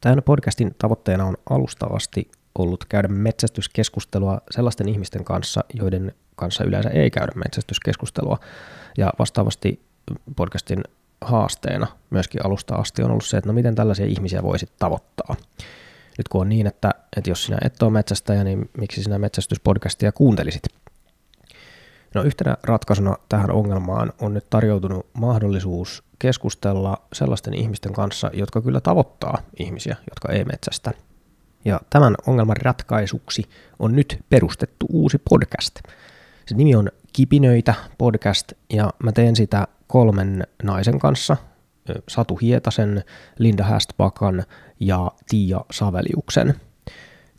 Tämän podcastin tavoitteena on alustavasti ollut käydä metsästyskeskustelua sellaisten ihmisten kanssa, joiden kanssa yleensä ei käydä metsästyskeskustelua. Ja vastaavasti podcastin haasteena myöskin alusta asti on ollut se, että no miten tällaisia ihmisiä voisi tavoittaa. Nyt kun on niin, että, että jos sinä et ole metsästäjä, niin miksi sinä metsästyspodcastia kuuntelisit? No yhtenä ratkaisuna tähän ongelmaan on nyt tarjoutunut mahdollisuus keskustella sellaisten ihmisten kanssa, jotka kyllä tavoittaa ihmisiä, jotka ei metsästä. Ja tämän ongelman ratkaisuksi on nyt perustettu uusi podcast. Se nimi on Kipinöitä podcast ja mä teen sitä kolmen naisen kanssa, Satu Hietasen, Linda Hästpakan ja Tiia Saveliuksen.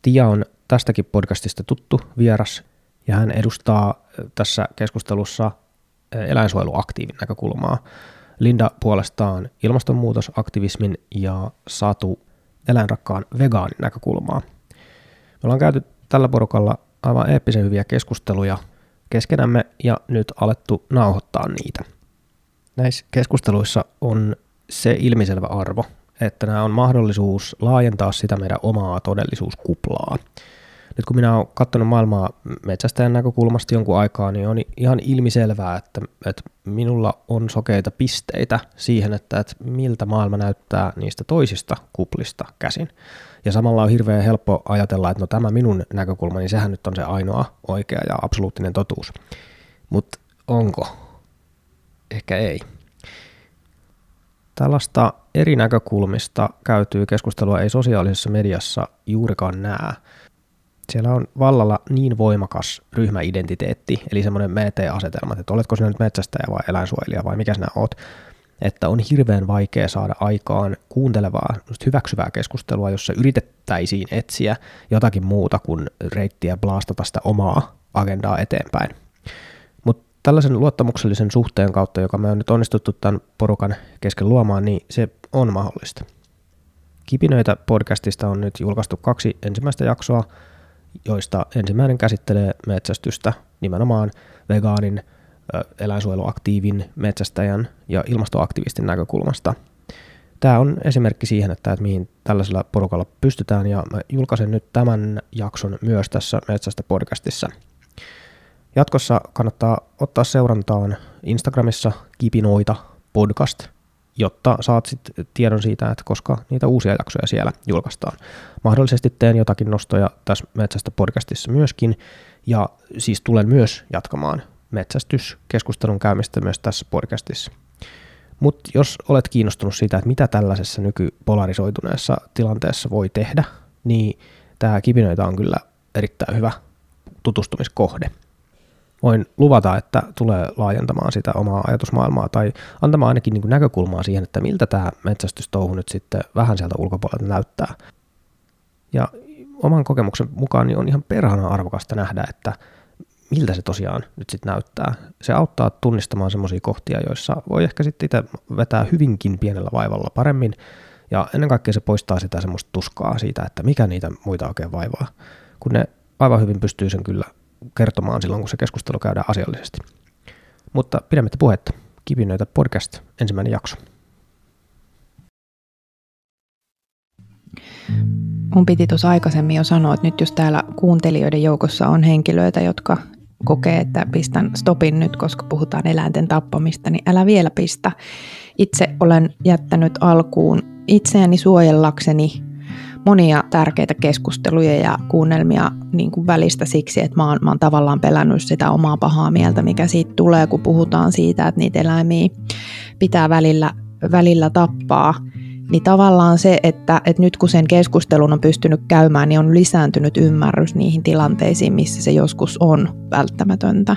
Tiia on tästäkin podcastista tuttu vieras ja hän edustaa tässä keskustelussa eläinsuojeluaktiivin näkökulmaa. Linda puolestaan ilmastonmuutosaktivismin ja Satu eläinrakkaan vegaanin näkökulmaa. Me ollaan käyty tällä porukalla aivan eeppisen hyviä keskusteluja keskenämme ja nyt alettu nauhoittaa niitä. Näissä keskusteluissa on se ilmiselvä arvo, että nämä on mahdollisuus laajentaa sitä meidän omaa todellisuuskuplaa nyt kun minä olen katsonut maailmaa metsästäjän näkökulmasta jonkun aikaa, niin on ihan ilmiselvää, että, että minulla on sokeita pisteitä siihen, että, että miltä maailma näyttää niistä toisista kuplista käsin. Ja samalla on hirveän helppo ajatella, että no tämä minun näkökulma, niin sehän nyt on se ainoa oikea ja absoluuttinen totuus. Mutta onko? Ehkä ei. Tällaista eri näkökulmista käytyy keskustelua ei sosiaalisessa mediassa juurikaan näe siellä on vallalla niin voimakas ryhmäidentiteetti, eli semmoinen MT-asetelma, että oletko sinä nyt metsästäjä vai eläinsuojelija vai mikä sinä oot, että on hirveän vaikea saada aikaan kuuntelevaa, hyväksyvää keskustelua, jossa yritettäisiin etsiä jotakin muuta kuin reittiä blastata sitä omaa agendaa eteenpäin. Mutta tällaisen luottamuksellisen suhteen kautta, joka me on nyt onnistuttu tämän porukan kesken luomaan, niin se on mahdollista. Kipinöitä podcastista on nyt julkaistu kaksi ensimmäistä jaksoa, joista ensimmäinen käsittelee metsästystä nimenomaan vegaanin, eläinsuojeluaktiivin, metsästäjän ja ilmastoaktivistin näkökulmasta. Tämä on esimerkki siihen, että, että mihin tällaisella porukalla pystytään, ja mä julkaisen nyt tämän jakson myös tässä Metsästä podcastissa. Jatkossa kannattaa ottaa seurantaan Instagramissa kipinoita podcast – jotta saat sit tiedon siitä, että koska niitä uusia jaksoja siellä julkaistaan. Mahdollisesti teen jotakin nostoja tässä Metsästä podcastissa myöskin, ja siis tulen myös jatkamaan metsästyskeskustelun käymistä myös tässä podcastissa. Mutta jos olet kiinnostunut siitä, että mitä tällaisessa nykypolarisoituneessa tilanteessa voi tehdä, niin tämä kipinöitä on kyllä erittäin hyvä tutustumiskohde voin luvata, että tulee laajentamaan sitä omaa ajatusmaailmaa tai antamaan ainakin niin kuin näkökulmaa siihen, että miltä tämä metsästystouhu nyt sitten vähän sieltä ulkopuolelta näyttää. Ja oman kokemuksen mukaan niin on ihan perhana arvokasta nähdä, että miltä se tosiaan nyt sitten näyttää. Se auttaa tunnistamaan semmoisia kohtia, joissa voi ehkä sitten itse vetää hyvinkin pienellä vaivalla paremmin, ja ennen kaikkea se poistaa sitä semmoista tuskaa siitä, että mikä niitä muita oikein vaivaa, kun ne aivan hyvin pystyy sen kyllä kertomaan silloin, kun se keskustelu käydään asiallisesti. Mutta pidemmittä puhetta. Kivinöitä podcast, ensimmäinen jakso. Mun piti tuossa aikaisemmin jo sanoa, että nyt jos täällä kuuntelijoiden joukossa on henkilöitä, jotka kokee, että pistän stopin nyt, koska puhutaan eläinten tappamista, niin älä vielä pistä. Itse olen jättänyt alkuun itseäni suojellakseni monia tärkeitä keskusteluja ja kuunnelmia niin kuin välistä siksi, että mä oon, mä oon tavallaan pelännyt sitä omaa pahaa mieltä, mikä siitä tulee, kun puhutaan siitä, että niitä eläimiä pitää välillä, välillä tappaa. Niin tavallaan se, että, että nyt kun sen keskustelun on pystynyt käymään, niin on lisääntynyt ymmärrys niihin tilanteisiin, missä se joskus on välttämätöntä.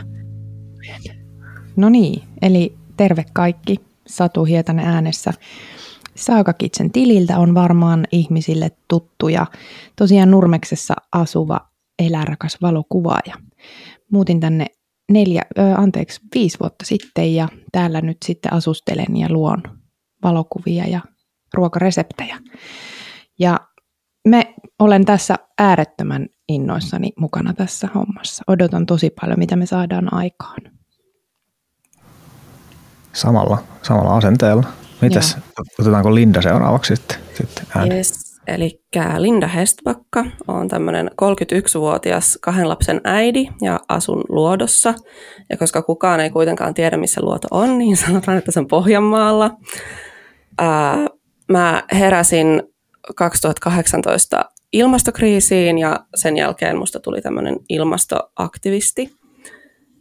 No niin, eli terve kaikki. Satu Hietanen äänessä. Saakakitsen tililtä on varmaan ihmisille tuttuja. Tosiaan Nurmeksessa asuva elärakas valokuvaaja. Muutin tänne neljä, ö, anteeksi, viisi vuotta sitten ja täällä nyt sitten asustelen ja luon valokuvia ja ruokareseptejä. Ja me olen tässä äärettömän innoissani mukana tässä hommassa. Odotan tosi paljon, mitä me saadaan aikaan. Samalla, samalla asenteella. Mitäs, Joo. otetaanko Linda seuraavaksi sitten, sitten ääni? Yes. Eli Linda Hestbakka on tämmöinen 31-vuotias kahden lapsen äidi ja asun Luodossa. Ja koska kukaan ei kuitenkaan tiedä, missä Luoto on, niin sanotaan, että se on Pohjanmaalla. Ää, mä heräsin 2018 ilmastokriisiin ja sen jälkeen musta tuli tämmöinen ilmastoaktivisti.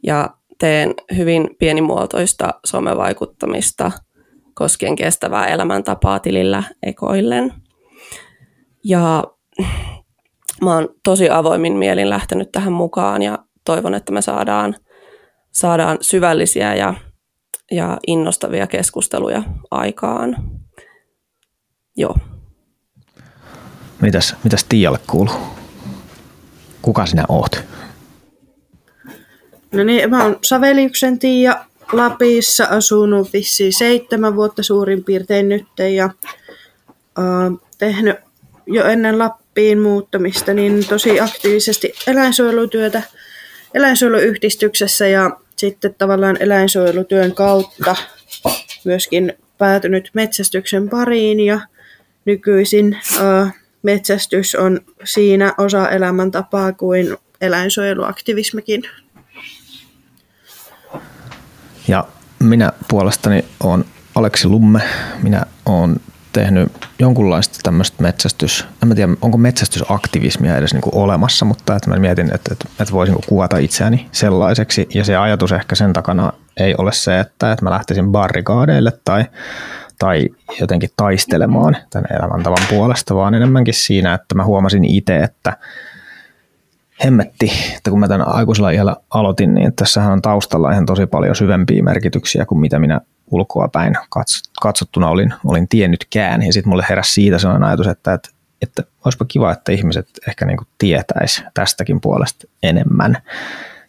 Ja teen hyvin pienimuotoista somevaikuttamista koskien kestävää elämäntapaa tilillä ekoillen. Ja mä oon tosi avoimin mielin lähtenyt tähän mukaan ja toivon, että me saadaan, saadaan syvällisiä ja, ja innostavia keskusteluja aikaan. Joo. Mitäs, mitäs Tiialle kuuluu? Kuka sinä oot? No niin, mä oon Saveliuksen Tiia Lapissa, asunut vissiin seitsemän vuotta suurin piirtein nyt ja uh, tehnyt jo ennen Lappiin muuttamista niin tosi aktiivisesti eläinsuojelutyötä eläinsuojeluyhdistyksessä ja sitten tavallaan eläinsuojelutyön kautta myöskin päätynyt metsästyksen pariin ja nykyisin uh, metsästys on siinä osa elämäntapaa kuin eläinsuojeluaktivismikin. Ja minä puolestani olen Aleksi Lumme. Minä olen tehnyt jonkunlaista tämmöistä metsästys, en mä tiedä onko metsästysaktivismia edes niin olemassa, mutta että mä mietin, että, että, että voisin kuvata itseäni sellaiseksi. Ja se ajatus ehkä sen takana ei ole se, että, että mä lähtisin barrikaadeille tai, tai jotenkin taistelemaan tämän elämäntavan puolesta, vaan enemmänkin siinä, että mä huomasin itse, että hemmetti, että kun mä tämän aikuisella iällä aloitin, niin tässähän on taustalla ihan tosi paljon syvempiä merkityksiä kuin mitä minä ulkoa päin katsottuna olin, olin tiennytkään. Ja sitten mulle heräsi siitä sellainen ajatus, että, että, että olisipa kiva, että ihmiset ehkä niin tietäisi tästäkin puolesta enemmän.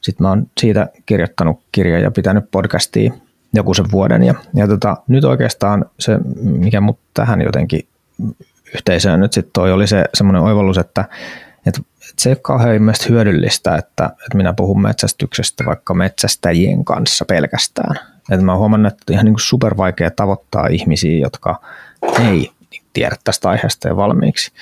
Sitten mä oon siitä kirjoittanut kirjaa ja pitänyt podcastia joku sen vuoden. Ja, ja tota, nyt oikeastaan se, mikä mut tähän jotenkin yhteisöön nyt sitten toi, oli se semmoinen oivallus, että se ei ole kauhean hyödyllistä, että, että minä puhun metsästyksestä vaikka metsästäjien kanssa pelkästään. Että mä oon huomannut, että ihan niin super vaikea tavoittaa ihmisiä, jotka ei tiedä tästä aiheesta jo valmiiksi.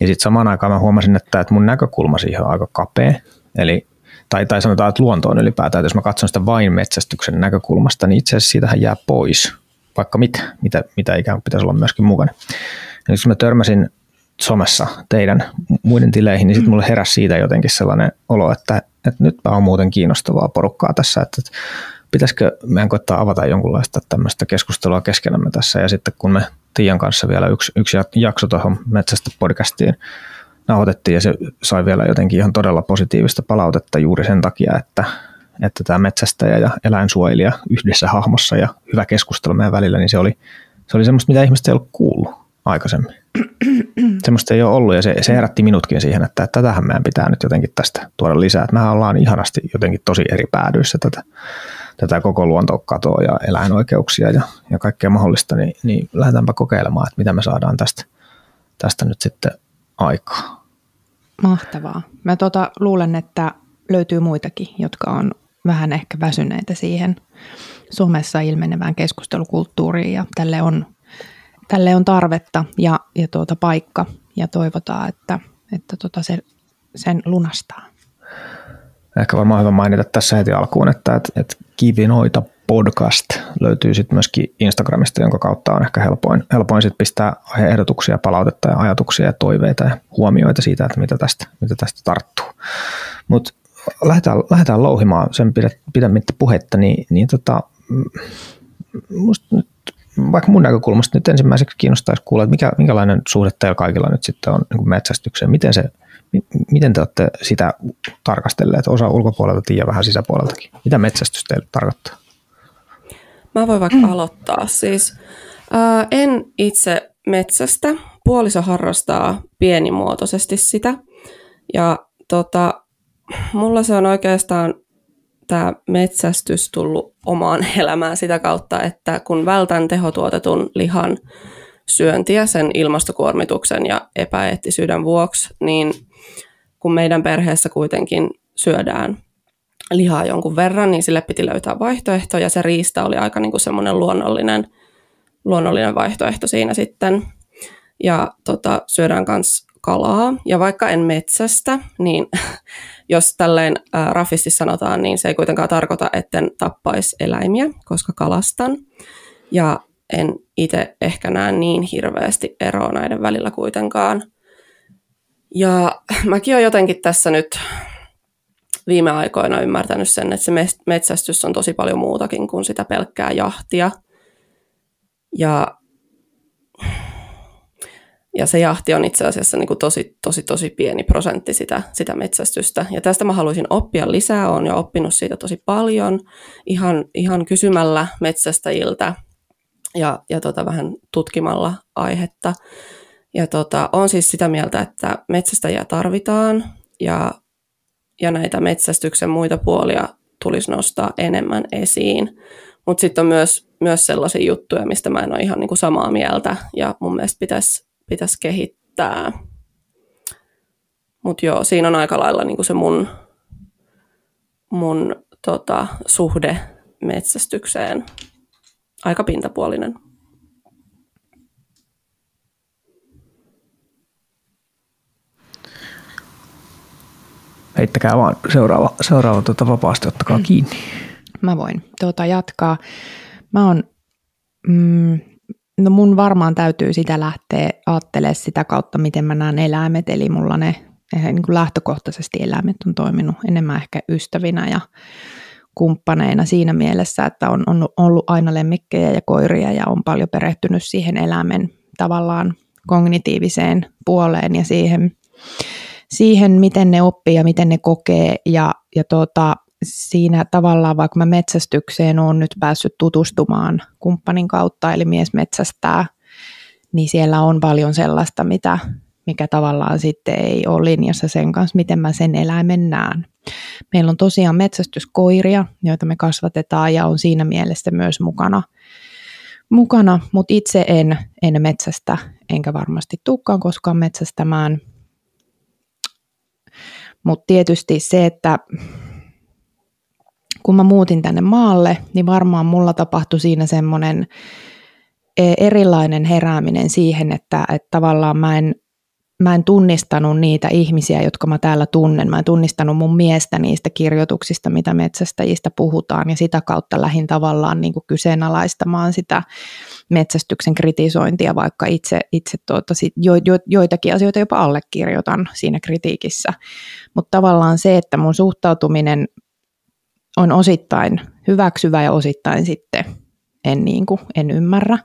Ja sitten samaan aikaan mä huomasin, että, että mun näkökulma siihen on aika kapea. Eli, tai, tai sanotaan, että luontoon ylipäätään, että jos mä katson sitä vain metsästyksen näkökulmasta, niin itse asiassa siitähän jää pois vaikka mitä, mitä, mitä ikään kuin pitäisi olla myöskin mukana. Ja jos mä törmäsin somessa teidän muiden tileihin, niin sitten mulle heräsi siitä jotenkin sellainen olo, että, että nytpä on muuten kiinnostavaa porukkaa tässä, että, että pitäisikö meidän koittaa avata jonkunlaista tämmöistä keskustelua keskenämme tässä, ja sitten kun me Tiian kanssa vielä yksi, yksi jakso tuohon Metsästä podcastiin nauhoitettiin, ja se sai vielä jotenkin ihan todella positiivista palautetta juuri sen takia, että, että tämä metsästäjä ja eläinsuojelija yhdessä hahmossa ja hyvä keskustelu meidän välillä, niin se oli, se oli semmoista, mitä ihmiset ei ollut kuullut aikaisemmin. Semmoista ei ole ollut ja se, se herätti minutkin siihen, että, tätähän meidän pitää nyt jotenkin tästä tuoda lisää. Että mehän ollaan ihanasti jotenkin tosi eri päädyissä tätä, tätä koko luontokatoa ja eläinoikeuksia ja, ja kaikkea mahdollista, niin, niin lähdetäänpä kokeilemaan, että mitä me saadaan tästä, tästä nyt sitten aikaa. Mahtavaa. Mä tota, luulen, että löytyy muitakin, jotka on vähän ehkä väsyneitä siihen somessa ilmenevään keskustelukulttuuriin ja tälle on tälle on tarvetta ja, ja tuota paikka ja toivotaan, että, että tuota se, sen lunastaa. Ehkä varmaan hyvä mainita tässä heti alkuun, että, että, että Kivinoita podcast löytyy sitten myöskin Instagramista, jonka kautta on ehkä helpoin, helpoin sit pistää ehdotuksia, palautetta ja ajatuksia ja toiveita ja huomioita siitä, että mitä tästä, mitä tästä tarttuu. Mutta lähdetään, lähdetään louhimaan sen pidemmittä puhetta, niin, niin tota, musta nyt vaikka mun näkökulmasta nyt ensimmäiseksi kiinnostaisi kuulla, että mikä, minkälainen suhde teillä kaikilla nyt sitten on niin metsästykseen. Miten, se, miten te olette sitä tarkastelleet? Osa ulkopuolelta ja vähän sisäpuoleltakin. Mitä metsästys teille tarkoittaa? Mä voin vaikka mm. aloittaa. Siis, ää, en itse metsästä. Puoliso harrastaa pienimuotoisesti sitä. Ja tota, mulla se on oikeastaan tämä metsästys tullut omaan elämään sitä kautta, että kun vältän tehotuotetun lihan syöntiä sen ilmastokuormituksen ja epäeettisyyden vuoksi, niin kun meidän perheessä kuitenkin syödään lihaa jonkun verran, niin sille piti löytää vaihtoehto ja se riista oli aika niin kuin semmoinen luonnollinen, luonnollinen vaihtoehto siinä sitten. ja tota, syödään myös kalaa. Ja vaikka en metsästä, niin jos tälleen äh, raffisti sanotaan, niin se ei kuitenkaan tarkoita, etten tappaisi eläimiä, koska kalastan. Ja en itse ehkä näe niin hirveästi eroa näiden välillä kuitenkaan. Ja mäkin olen jotenkin tässä nyt viime aikoina ymmärtänyt sen, että se metsästys on tosi paljon muutakin kuin sitä pelkkää jahtia. Ja, ja se jahti on itse asiassa niin kuin tosi, tosi, tosi pieni prosentti sitä, sitä metsästystä. Ja tästä mä haluaisin oppia lisää, olen jo oppinut siitä tosi paljon ihan, ihan kysymällä metsästäjiltä ja, ja tota, vähän tutkimalla aihetta. Ja tota, on siis sitä mieltä, että metsästäjiä tarvitaan ja, ja näitä metsästyksen muita puolia tulisi nostaa enemmän esiin. Mutta sitten on myös, myös sellaisia juttuja, mistä mä en ole ihan niinku samaa mieltä ja mun mielestä pitäisi pitäis kehittää. Mutta joo, siinä on aika lailla niinku se mun, mun tota, suhde metsästykseen aika pintapuolinen. Heittäkää vaan seuraava, seuraava tuota vapaasti, ottakaa mm. kiinni. Mä voin tuota jatkaa. Mä oon, mm, no mun varmaan täytyy sitä lähteä ajattelemaan sitä kautta, miten mä näen eläimet. Eli mulla ne niin kuin lähtökohtaisesti eläimet on toiminut enemmän ehkä ystävinä ja kumppaneina siinä mielessä, että on, on ollut aina lemmikkejä ja koiria ja on paljon perehtynyt siihen eläimen tavallaan kognitiiviseen puoleen ja siihen, siihen miten ne oppii ja miten ne kokee ja, ja tuota, siinä tavallaan vaikka mä metsästykseen on nyt päässyt tutustumaan kumppanin kautta, eli mies metsästää, niin siellä on paljon sellaista, mitä, mikä tavallaan sitten ei ole linjassa sen kanssa, miten mä sen eläimen näen. Meillä on tosiaan metsästyskoiria, joita me kasvatetaan ja on siinä mielessä myös mukana, mukana mutta itse en, en metsästä, enkä varmasti tukkaan koskaan metsästämään. Mutta tietysti se, että kun mä muutin tänne maalle, niin varmaan mulla tapahtui siinä semmoinen e, erilainen herääminen siihen, että, että tavallaan mä en mä en tunnistanut niitä ihmisiä, jotka mä täällä tunnen. Mä en tunnistanut mun miestä niistä kirjoituksista, mitä metsästäjistä puhutaan, ja sitä kautta lähin tavallaan niin kuin kyseenalaistamaan sitä metsästyksen kritisointia, vaikka itse, itse tuota, jo, jo, joitakin asioita jopa allekirjoitan siinä kritiikissä. Mutta tavallaan se, että mun suhtautuminen on osittain hyväksyvä ja osittain sitten en, niin kuin, en ymmärrä.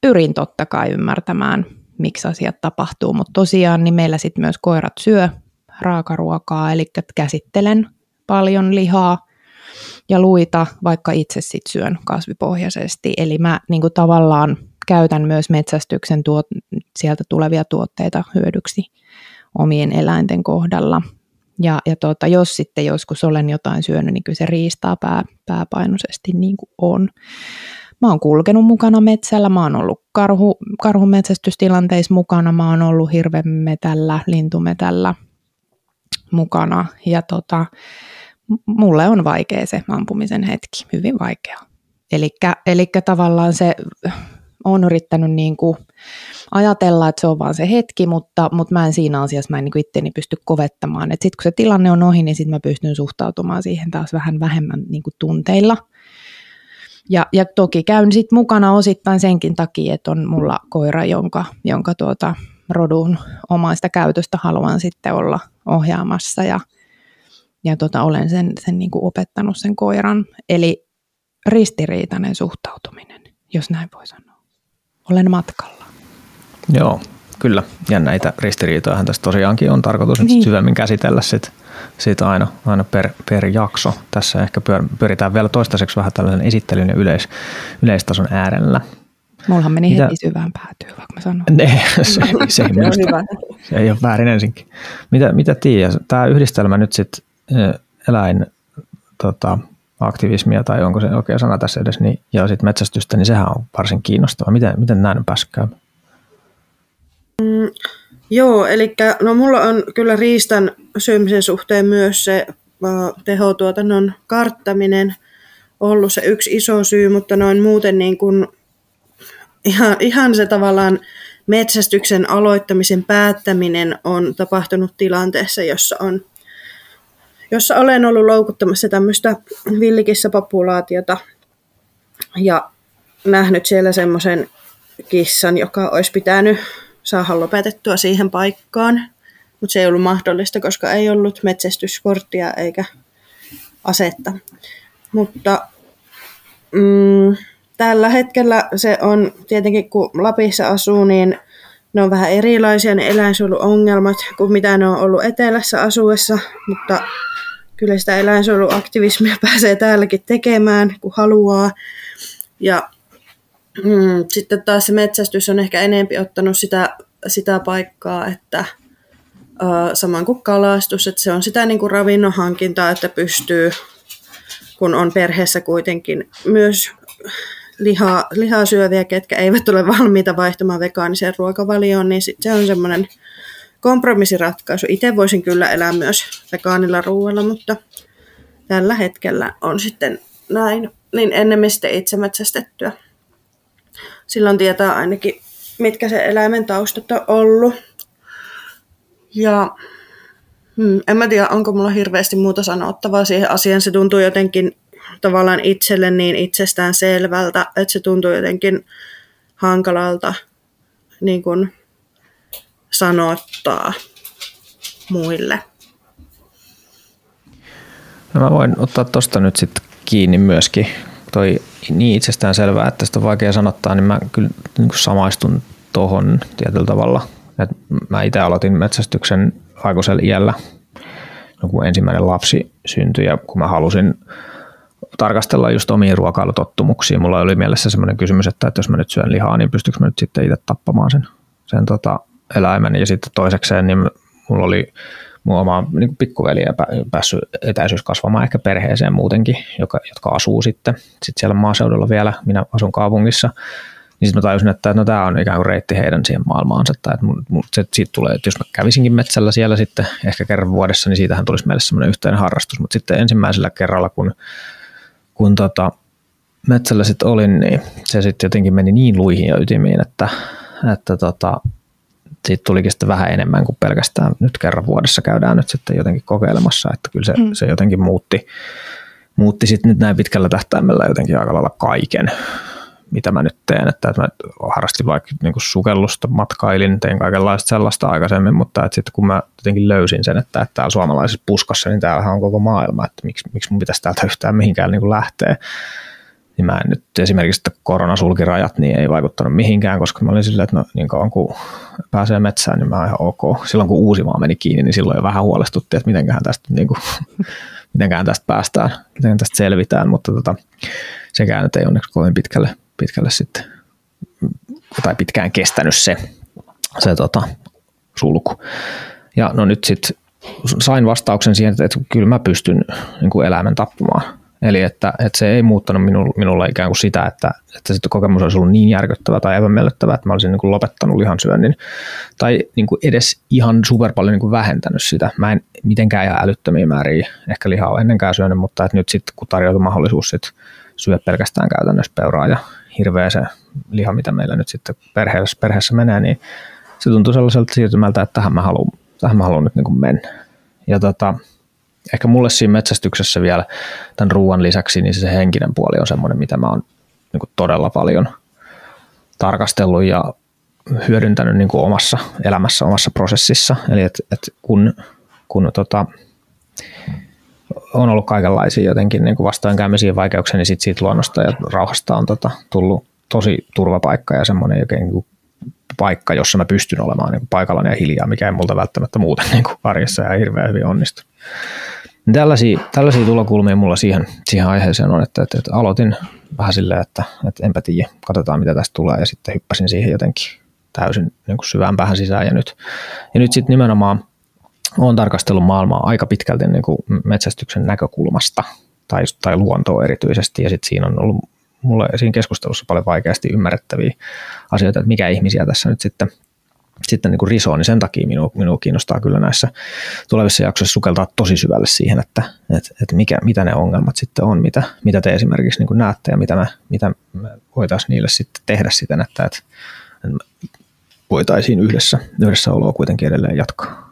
Pyrin totta kai ymmärtämään miksi asiat tapahtuu, mutta tosiaan niin meillä sitten myös koirat syö raakaruokaa, eli käsittelen paljon lihaa ja luita, vaikka itse sitten syön kasvipohjaisesti. Eli mä niin kuin tavallaan käytän myös metsästyksen tuot, sieltä tulevia tuotteita hyödyksi omien eläinten kohdalla. Ja, ja tuota, jos sitten joskus olen jotain syönyt, niin kyllä se riistaa pää, pääpainoisesti niin kuin on. Mä oon kulkenut mukana metsällä, mä oon ollut karhu, karhumetsästystilanteissa mukana, mä oon ollut hirvemetällä, lintumetällä mukana ja tota, mulle on vaikea se ampumisen hetki, hyvin vaikea. Eli tavallaan se on yrittänyt niin kuin ajatella, että se on vaan se hetki, mutta, mutta mä en siinä asiassa mä en niin itteni pysty kovettamaan. Sitten kun se tilanne on ohi, niin sitten mä pystyn suhtautumaan siihen taas vähän vähemmän niin kuin tunteilla – ja, ja toki käyn sit mukana osittain senkin takia, että on mulla koira, jonka, jonka tuota rodun omaista käytöstä haluan sitten olla ohjaamassa ja, ja tota, olen sen, sen niin kuin opettanut sen koiran. Eli ristiriitainen suhtautuminen, jos näin voi sanoa. Olen matkalla. Joo, kyllä. Ja näitä ristiriitoja tässä tosiaankin on tarkoitus niin. syvemmin käsitellä sit siitä aina, aina per, per jakso. Tässä ehkä pyör, pyöritään vielä toistaiseksi vähän tällaisen esittelyn ja yleis, yleistason äärellä. Mullahan meni Mitä? heti syvään päätyyn, vaikka mä sanon. Ne, se, se, se, ei minusta, se ei ole väärin ensinkin. Mitä, mitä Tiia, tämä yhdistelmä nyt sitten eläin tota, aktivismia, tai onko se oikea sana tässä edes, niin, ja sitten metsästystä, niin sehän on varsin kiinnostava. Miten, miten näin käymään? Mm, Joo, eli no mulla on kyllä riistan syömisen suhteen myös se uh, tehotuotannon karttaminen ollut se yksi iso syy, mutta noin muuten niin kuin ihan, ihan se tavallaan metsästyksen aloittamisen päättäminen on tapahtunut tilanteessa, jossa, on, jossa olen ollut loukuttamassa tämmöistä villikissapopulaatiota ja nähnyt siellä semmoisen kissan, joka olisi pitänyt saada lopetettua siihen paikkaan, mutta se ei ollut mahdollista, koska ei ollut metsästyskorttia eikä asetta. Mutta mm, tällä hetkellä se on tietenkin, kun Lapissa asuu, niin ne on vähän erilaisia ne eläinsuojeluongelmat kuin mitä ne on ollut etelässä asuessa, mutta kyllä sitä eläinsuojeluaktivismia pääsee täälläkin tekemään, kun haluaa. Ja mm, sitten taas se metsästys on ehkä enempi ottanut sitä, sitä paikkaa, että uh, saman kuin kalastus, että se on sitä niin kuin ravinnon hankintaa, että pystyy, kun on perheessä kuitenkin myös lihaa, lihaa syöviä, ketkä eivät ole valmiita vaihtamaan vegaaniseen ruokavalioon, niin sit se on semmoinen kompromissiratkaisu. Itse voisin kyllä elää myös vegaanilla ruoalla, mutta tällä hetkellä on sitten näin, niin ennemmin sitten itse metsästettyä. Silloin tietää ainakin, mitkä se eläimen taustat on ollut. Ja hmm, en mä tiedä, onko mulla hirveästi muuta sanottavaa siihen asiaan. Se tuntuu jotenkin tavallaan itselle niin itsestään selvältä, että se tuntuu jotenkin hankalalta niin kuin sanottaa muille. No mä voin ottaa tuosta nyt sitten kiinni myöskin. Toi niin itsestään selvää, että sitä on vaikea sanottaa, niin mä kyllä niin samaistun tuohon tietyllä tavalla. Et mä itse aloitin metsästyksen aikuisella iällä, no kun ensimmäinen lapsi syntyi ja kun mä halusin tarkastella just omiin ruokailutottumuksiin. Mulla oli mielessä semmoinen kysymys, että, että jos mä nyt syön lihaa, niin pystyykö mä nyt sitten itse tappamaan sen, sen tota eläimen. Ja sitten toisekseen, niin mulla oli mun oma niin pikkuveli päässyt etäisyys kasvamaan ehkä perheeseen muutenkin, joka, jotka asuu sitten, sitten siellä maaseudulla vielä, minä asun kaupungissa, niin sitten mä tajusin, että no tämä on ikään kuin reitti heidän siihen maailmaansa, että mun, mun, se, siitä tulee, että jos mä kävisinkin metsällä siellä sitten ehkä kerran vuodessa, niin siitähän tulisi meille semmoinen yhteinen harrastus, mutta sitten ensimmäisellä kerralla, kun kun tota, metsällä sitten olin, niin se sitten jotenkin meni niin luihin ja ytimiin, että, että tota, siitä tulikin sitten vähän enemmän kuin pelkästään nyt kerran vuodessa käydään nyt sitten jotenkin kokeilemassa, että kyllä se, mm. se jotenkin muutti, muutti sitten nyt näin pitkällä tähtäimellä jotenkin aika lailla kaiken, mitä mä nyt teen, että, että mä harrastin vaikka niin kuin sukellusta, matkailin, tein kaikenlaista sellaista aikaisemmin, mutta että sitten kun mä jotenkin löysin sen, että, että täällä suomalaisessa puskassa, niin täällähän on koko maailma, että miksi, miksi mun pitäisi täältä yhtään mihinkään niin kuin lähteä, niin mä en nyt esimerkiksi, että koronasulkirajat niin ei vaikuttanut mihinkään, koska mä olin silleen, että no, niin kauan kun pääsee metsään, niin mä oon ihan ok. Silloin kun Uusimaa meni kiinni, niin silloin jo vähän huolestuttiin, että mitenköhän tästä, niin kuin, mitenköhän tästä päästään, miten tästä selvitään, mutta tota, sekään nyt ei onneksi kovin pitkälle pitkälle sitten, tai pitkään kestänyt se, se tota, sulku. Ja no nyt sitten sain vastauksen siihen, että, että kyllä mä pystyn niin kuin eläimen tappamaan. Eli että, että se ei muuttanut minulle, minulle ikään kuin sitä, että, että sitten kokemus olisi ollut niin järkyttävä tai epämiellyttävä, että mä olisin niin kuin lopettanut lihansyönnin. Tai niin kuin edes ihan super paljon niin kuin vähentänyt sitä. Mä en mitenkään ihan älyttömiä määriä ehkä lihaa ennenkään syönyt, mutta että nyt sitten kun tarjoutui mahdollisuus sit syödä pelkästään käytännössä peuraa ja hirveä se liha, mitä meillä nyt sitten perheessä, perheessä menee, niin se tuntuu sellaiselta siirtymältä, että tähän mä haluan, tähän mä haluan nyt niin kuin mennä. Ja tota, ehkä mulle siinä metsästyksessä vielä tämän ruoan lisäksi, niin se henkinen puoli on semmoinen, mitä mä oon niin kuin todella paljon tarkastellut ja hyödyntänyt niin kuin omassa elämässä, omassa prosessissa. Eli että et kun, kun tota, on ollut kaikenlaisia jotenkin niin kuin vastoinkäymisiä vaikeuksia, niin sit siitä luonnosta ja rauhasta on tota, tullut tosi turvapaikka ja semmoinen jokin niin paikka, jossa mä pystyn olemaan niin paikallani ja hiljaa, mikä ei multa välttämättä muuten niin kuin arjessa ja hirveän hyvin onnistu. Tällaisia, tällaisia tulokulmia mulla siihen, siihen aiheeseen on, että, että, että aloitin vähän silleen, että, että enpä tiedä, katsotaan mitä tästä tulee ja sitten hyppäsin siihen jotenkin täysin niin syvään päähän sisään ja nyt, ja nyt sitten nimenomaan olen tarkastellut maailmaa aika pitkälti niin kuin metsästyksen näkökulmasta tai, tai luontoa erityisesti ja sitten siinä on ollut mulle siinä keskustelussa paljon vaikeasti ymmärrettäviä asioita, että mikä ihmisiä tässä nyt sitten, sitten niin kuin risoo, niin sen takia minua, minua kiinnostaa kyllä näissä tulevissa jaksoissa sukeltaa tosi syvälle siihen, että, että, että mikä, mitä ne ongelmat sitten on, mitä, mitä te esimerkiksi niin kuin näette ja mitä me, mitä me voitaisiin niille sitten tehdä siten, että, että voitaisiin yhdessä, yhdessä oloa kuitenkin edelleen jatkaa.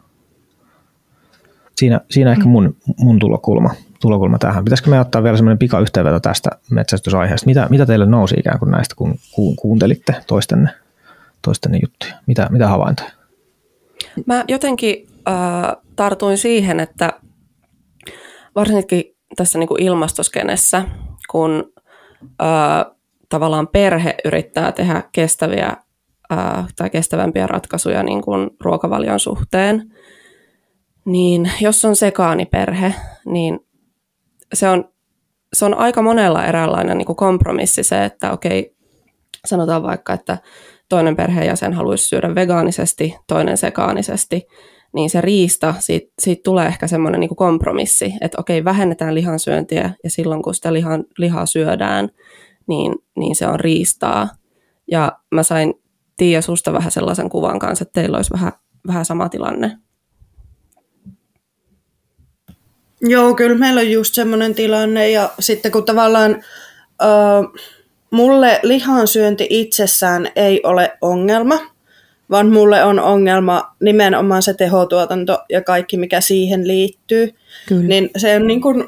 Siinä, siinä ehkä mun, mun tulokulma, tulokulma tähän. Pitäisikö me ottaa vielä semmoinen pikayhteenveto tästä metsästysaiheesta? Mitä, mitä teille nousi ikään kuin näistä, kun kuuntelitte toistenne, toistenne juttuja? Mitä, mitä havaintoja? Mä jotenkin äh, tartuin siihen, että varsinkin tässä niin kuin ilmastoskenessä, kun äh, tavallaan perhe yrittää tehdä kestäviä äh, tai kestävämpiä ratkaisuja niin kuin ruokavalion suhteen, niin jos on sekaaniperhe, niin se on, se on aika monella eräänlainen niin kuin kompromissi se, että okei, sanotaan vaikka, että toinen perheenjäsen haluaisi syödä vegaanisesti, toinen sekaanisesti, niin se riista, siitä, siitä tulee ehkä semmoinen niin kompromissi, että okei, vähennetään lihansyöntiä ja silloin kun sitä lihan, lihaa syödään, niin, niin se on riistaa. Ja mä sain Tiia susta vähän sellaisen kuvan kanssa, että teillä olisi vähän, vähän sama tilanne. Joo, kyllä meillä on just semmoinen tilanne ja sitten kun tavallaan äh, mulle lihansyönti itsessään ei ole ongelma, vaan mulle on ongelma nimenomaan se tehotuotanto ja kaikki, mikä siihen liittyy. Kyllä. Niin se on niin kuin,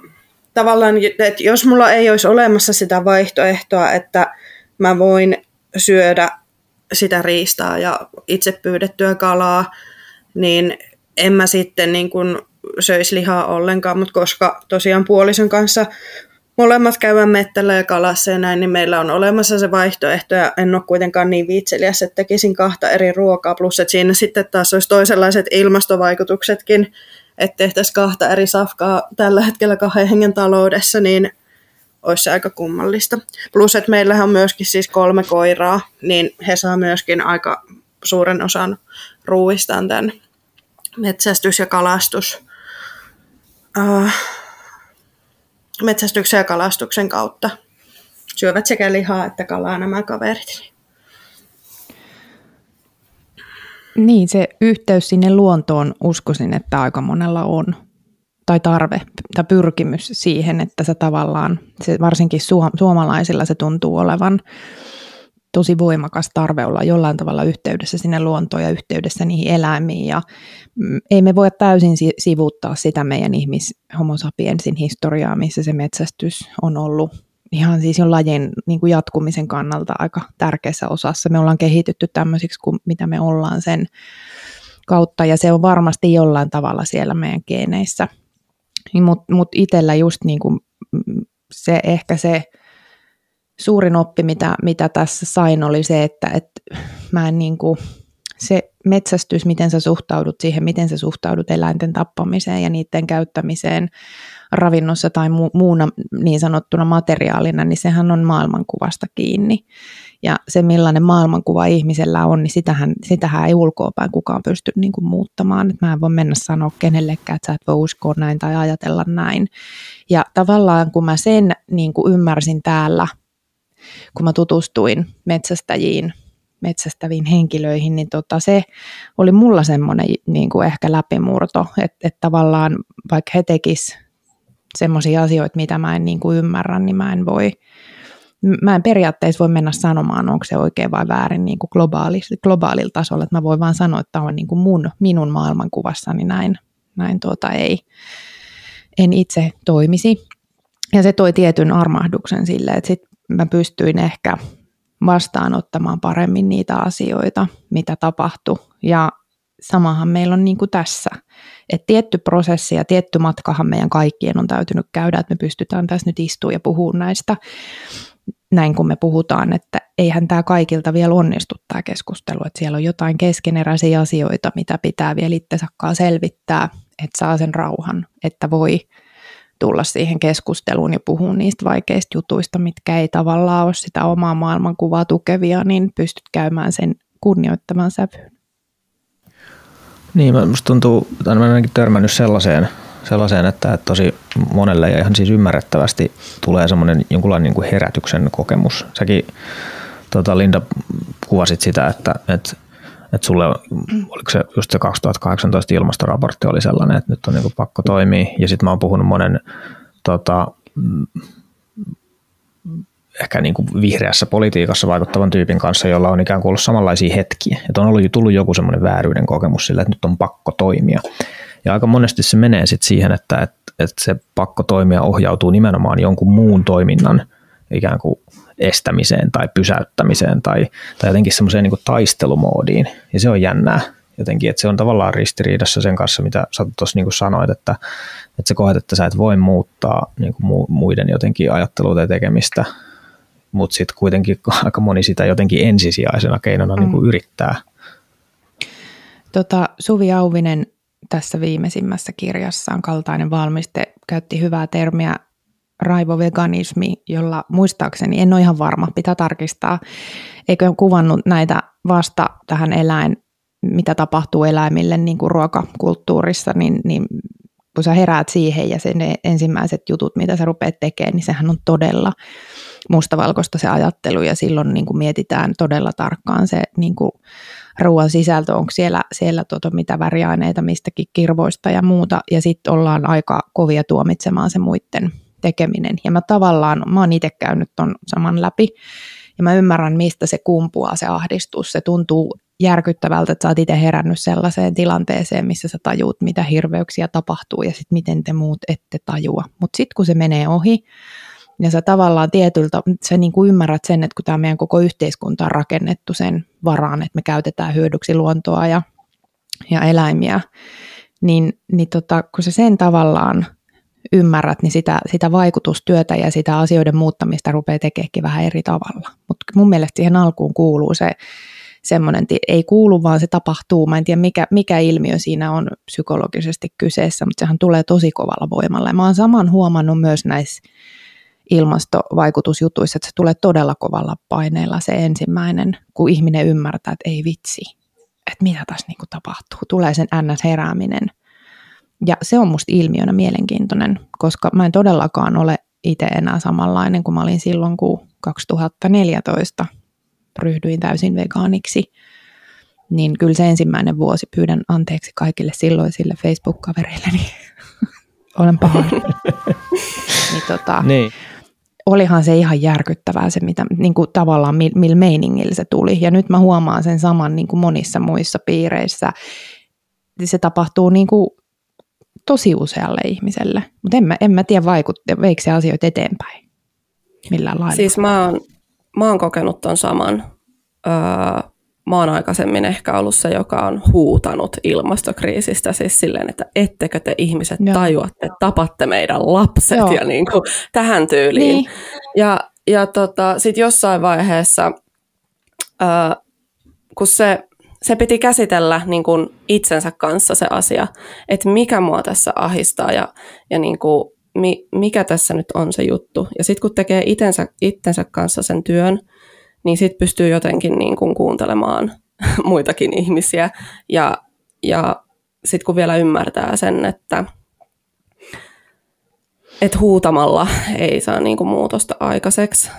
tavallaan, että jos mulla ei olisi olemassa sitä vaihtoehtoa, että mä voin syödä sitä riistaa ja itse pyydettyä kalaa, niin en mä sitten niin kuin söisi lihaa ollenkaan, mutta koska tosiaan puolison kanssa molemmat käyvän mettällä ja kalassa ja näin, niin meillä on olemassa se vaihtoehto ja en ole kuitenkaan niin viitseliäs, että tekisin kahta eri ruokaa, plus että siinä sitten taas olisi toisenlaiset ilmastovaikutuksetkin, että tehtäisiin kahta eri safkaa tällä hetkellä kahden hengen taloudessa, niin olisi se aika kummallista. Plus, että meillähän on myöskin siis kolme koiraa, niin he saa myöskin aika suuren osan ruuistaan tämän metsästys- ja kalastus uh, metsästyksen ja kalastuksen kautta. Syövät sekä lihaa että kalaa nämä kaverit. Niin, se yhteys sinne luontoon uskoisin, että aika monella on. Tai tarve tai pyrkimys siihen, että se tavallaan, se varsinkin suomalaisilla se tuntuu olevan tosi voimakas tarve olla jollain tavalla yhteydessä sinne luontoon ja yhteydessä niihin eläimiin. Ja mm, ei me voi täysin sivuuttaa sitä meidän ihmis homo sapiensin historiaa, missä se metsästys on ollut ihan siis jo lajin niin kuin jatkumisen kannalta aika tärkeässä osassa. Me ollaan kehitytty tämmöisiksi kuin mitä me ollaan sen kautta ja se on varmasti jollain tavalla siellä meidän geeneissä. Mutta mut itsellä just niin kuin mm, se ehkä se suurin oppi, mitä, mitä tässä sain, oli se, että, että mä en niin kuin, se metsästys, miten sä suhtaudut siihen, miten sä suhtaudut eläinten tappamiseen ja niiden käyttämiseen ravinnossa tai mu- muuna niin sanottuna materiaalina, niin sehän on maailmankuvasta kiinni. Ja se, millainen maailmankuva ihmisellä on, niin sitähän, sitähän ei ulkoapäin kukaan pysty niin kuin muuttamaan. Et mä en voi mennä sanoa kenellekään, että sä et voi uskoa näin tai ajatella näin. Ja tavallaan kun mä sen niin kuin ymmärsin täällä – kun mä tutustuin metsästäjiin, metsästäviin henkilöihin, niin tota, se oli mulla semmoinen niin kuin ehkä läpimurto, että, että tavallaan vaikka he tekis semmoisia asioita, mitä mä en niin kuin ymmärrä, niin mä en voi, mä en periaatteessa voi mennä sanomaan, onko se oikein vai väärin niin kuin globaali, globaalilla tasolla, että mä voin vaan sanoa, että on niin kuin mun, minun maailmankuvassani näin, näin tuota ei, en itse toimisi. Ja se toi tietyn armahduksen sille, että sit mä pystyin ehkä vastaanottamaan paremmin niitä asioita, mitä tapahtui. Ja samahan meillä on niin kuin tässä. Että tietty prosessi ja tietty matkahan meidän kaikkien on täytynyt käydä, että me pystytään tässä nyt istua ja puhua näistä näin kun me puhutaan, että eihän tämä kaikilta vielä onnistu tämä keskustelu, että siellä on jotain keskeneräisiä asioita, mitä pitää vielä itsensä selvittää, että saa sen rauhan, että voi tulla siihen keskusteluun ja puhua niistä vaikeista jutuista, mitkä ei tavallaan ole sitä omaa maailmankuvaa tukevia, niin pystyt käymään sen kunnioittavan sävyyn. Niin, minusta tuntuu, että olen ainakin törmännyt sellaiseen, sellaiseen että, että tosi monelle ja ihan siis ymmärrettävästi tulee semmoinen jonkunlainen niin kuin herätyksen kokemus. Säkin tota, Linda kuvasit sitä, että, että että sulle, oliko se just se 2018 ilmastoraportti oli sellainen, että nyt on niin pakko toimia. Ja sitten mä oon puhunut monen tota, ehkä niin kuin vihreässä politiikassa vaikuttavan tyypin kanssa, jolla on ikään kuin ollut samanlaisia hetkiä. Että on ollut, tullut joku semmoinen vääryyden kokemus sillä, että nyt on pakko toimia. Ja aika monesti se menee sitten siihen, että, että, että se pakko toimia ohjautuu nimenomaan jonkun muun toiminnan ikään kuin estämiseen tai pysäyttämiseen tai, tai jotenkin semmoiseen niin taistelumoodiin. Ja se on jännää jotenkin, että se on tavallaan ristiriidassa sen kanssa, mitä sä tuossa niin sanoit, että, että sä koet, että sä et voi muuttaa niin kuin muiden jotenkin ajattelua tai tekemistä, mutta sitten kuitenkin aika moni sitä jotenkin ensisijaisena keinona niin mm. niin kuin yrittää. Tota, Suvi Auvinen tässä viimeisimmässä kirjassaan Kaltainen valmiste käytti hyvää termiä raivoveganismi, jolla muistaakseni, en ole ihan varma, pitää tarkistaa, eikö kuvannut näitä vasta tähän eläin, mitä tapahtuu eläimille niin kuin ruokakulttuurissa, niin, niin kun sä heräät siihen ja sen ensimmäiset jutut, mitä sä rupeat tekemään, niin sehän on todella mustavalkoista se ajattelu ja silloin niin kuin mietitään todella tarkkaan se niin kuin ruoan sisältö, onko siellä, siellä tota, mitä väriaineita mistäkin kirvoista ja muuta. Ja sitten ollaan aika kovia tuomitsemaan se muiden tekeminen. Ja mä tavallaan, mä oon itse käynyt ton saman läpi ja mä ymmärrän, mistä se kumpuaa se ahdistus. Se tuntuu järkyttävältä, että sä oot itse herännyt sellaiseen tilanteeseen, missä sä tajuut, mitä hirveyksiä tapahtuu ja sitten miten te muut ette tajua. Mutta sitten kun se menee ohi, ja sä tavallaan tietyltä, sä niin kuin ymmärrät sen, että kun tämä meidän koko yhteiskunta on rakennettu sen varaan, että me käytetään hyödyksi luontoa ja, ja eläimiä, niin, niin tota, kun sä sen tavallaan ymmärrät, niin sitä, sitä vaikutustyötä ja sitä asioiden muuttamista rupeaa tekeekin vähän eri tavalla. Mutta mun mielestä siihen alkuun kuuluu se semmoinen, ei kuulu, vaan se tapahtuu. Mä en tiedä, mikä, mikä ilmiö siinä on psykologisesti kyseessä, mutta sehän tulee tosi kovalla voimalla. Ja mä oon saman huomannut myös näissä ilmastovaikutusjutuissa, että se tulee todella kovalla paineella se ensimmäinen, kun ihminen ymmärtää, että ei vitsi, että mitä tässä niin tapahtuu. Tulee sen ns-herääminen. Ja se on musta ilmiönä mielenkiintoinen, koska mä en todellakaan ole itse enää samanlainen kuin mä olin silloin, kun 2014 ryhdyin täysin vegaaniksi. Niin kyllä se ensimmäinen vuosi pyydän anteeksi kaikille silloisille Facebook-kavereille, niin olen paha. niin, tota, niin. Olihan se ihan järkyttävää se, mitä, niin kuin tavallaan millä meiningillä se tuli. Ja nyt mä huomaan sen saman niin kuin monissa muissa piireissä. Se tapahtuu niin kuin tosi usealle ihmiselle. Mutta en mä, en mä tiedä, vaikut, veikö se asioita eteenpäin millään lailla. Siis mä oon, mä oon kokenut ton saman. Öö, mä oon aikaisemmin ehkä ollut se, joka on huutanut ilmastokriisistä siis silleen, että ettekö te ihmiset Joo. tajua, että tapatte meidän lapset Joo. ja niin kuin tähän tyyliin. Niin. Ja, ja tota, sitten jossain vaiheessa, ää, kun se, se piti käsitellä niin kuin itsensä kanssa se asia, että mikä mua tässä ahistaa ja, ja niin kuin, mi, mikä tässä nyt on se juttu. Ja sitten kun tekee itsensä, itsensä kanssa sen työn, niin sitten pystyy jotenkin niin kuin kuuntelemaan muitakin ihmisiä. Ja, ja sitten kun vielä ymmärtää sen, että et huutamalla ei saa niin kuin muutosta aikaiseksi.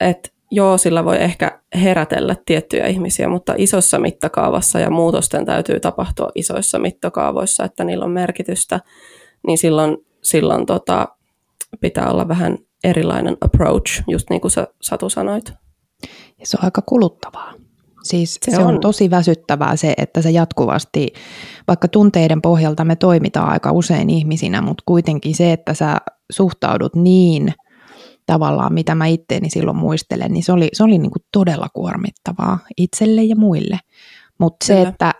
Että joo, sillä voi ehkä herätellä tiettyjä ihmisiä, mutta isossa mittakaavassa ja muutosten täytyy tapahtua isoissa mittakaavoissa, että niillä on merkitystä, niin silloin, silloin tota, pitää olla vähän erilainen approach, just niin kuin sä Satu sanoit. Ja se on aika kuluttavaa. Siis se, se on. on tosi väsyttävää se, että se jatkuvasti, vaikka tunteiden pohjalta me toimitaan aika usein ihmisinä, mutta kuitenkin se, että sä suhtaudut niin tavallaan, mitä mä itteeni silloin muistelen, niin se oli, se oli niin kuin todella kuormittavaa itselle ja muille. Mutta se, että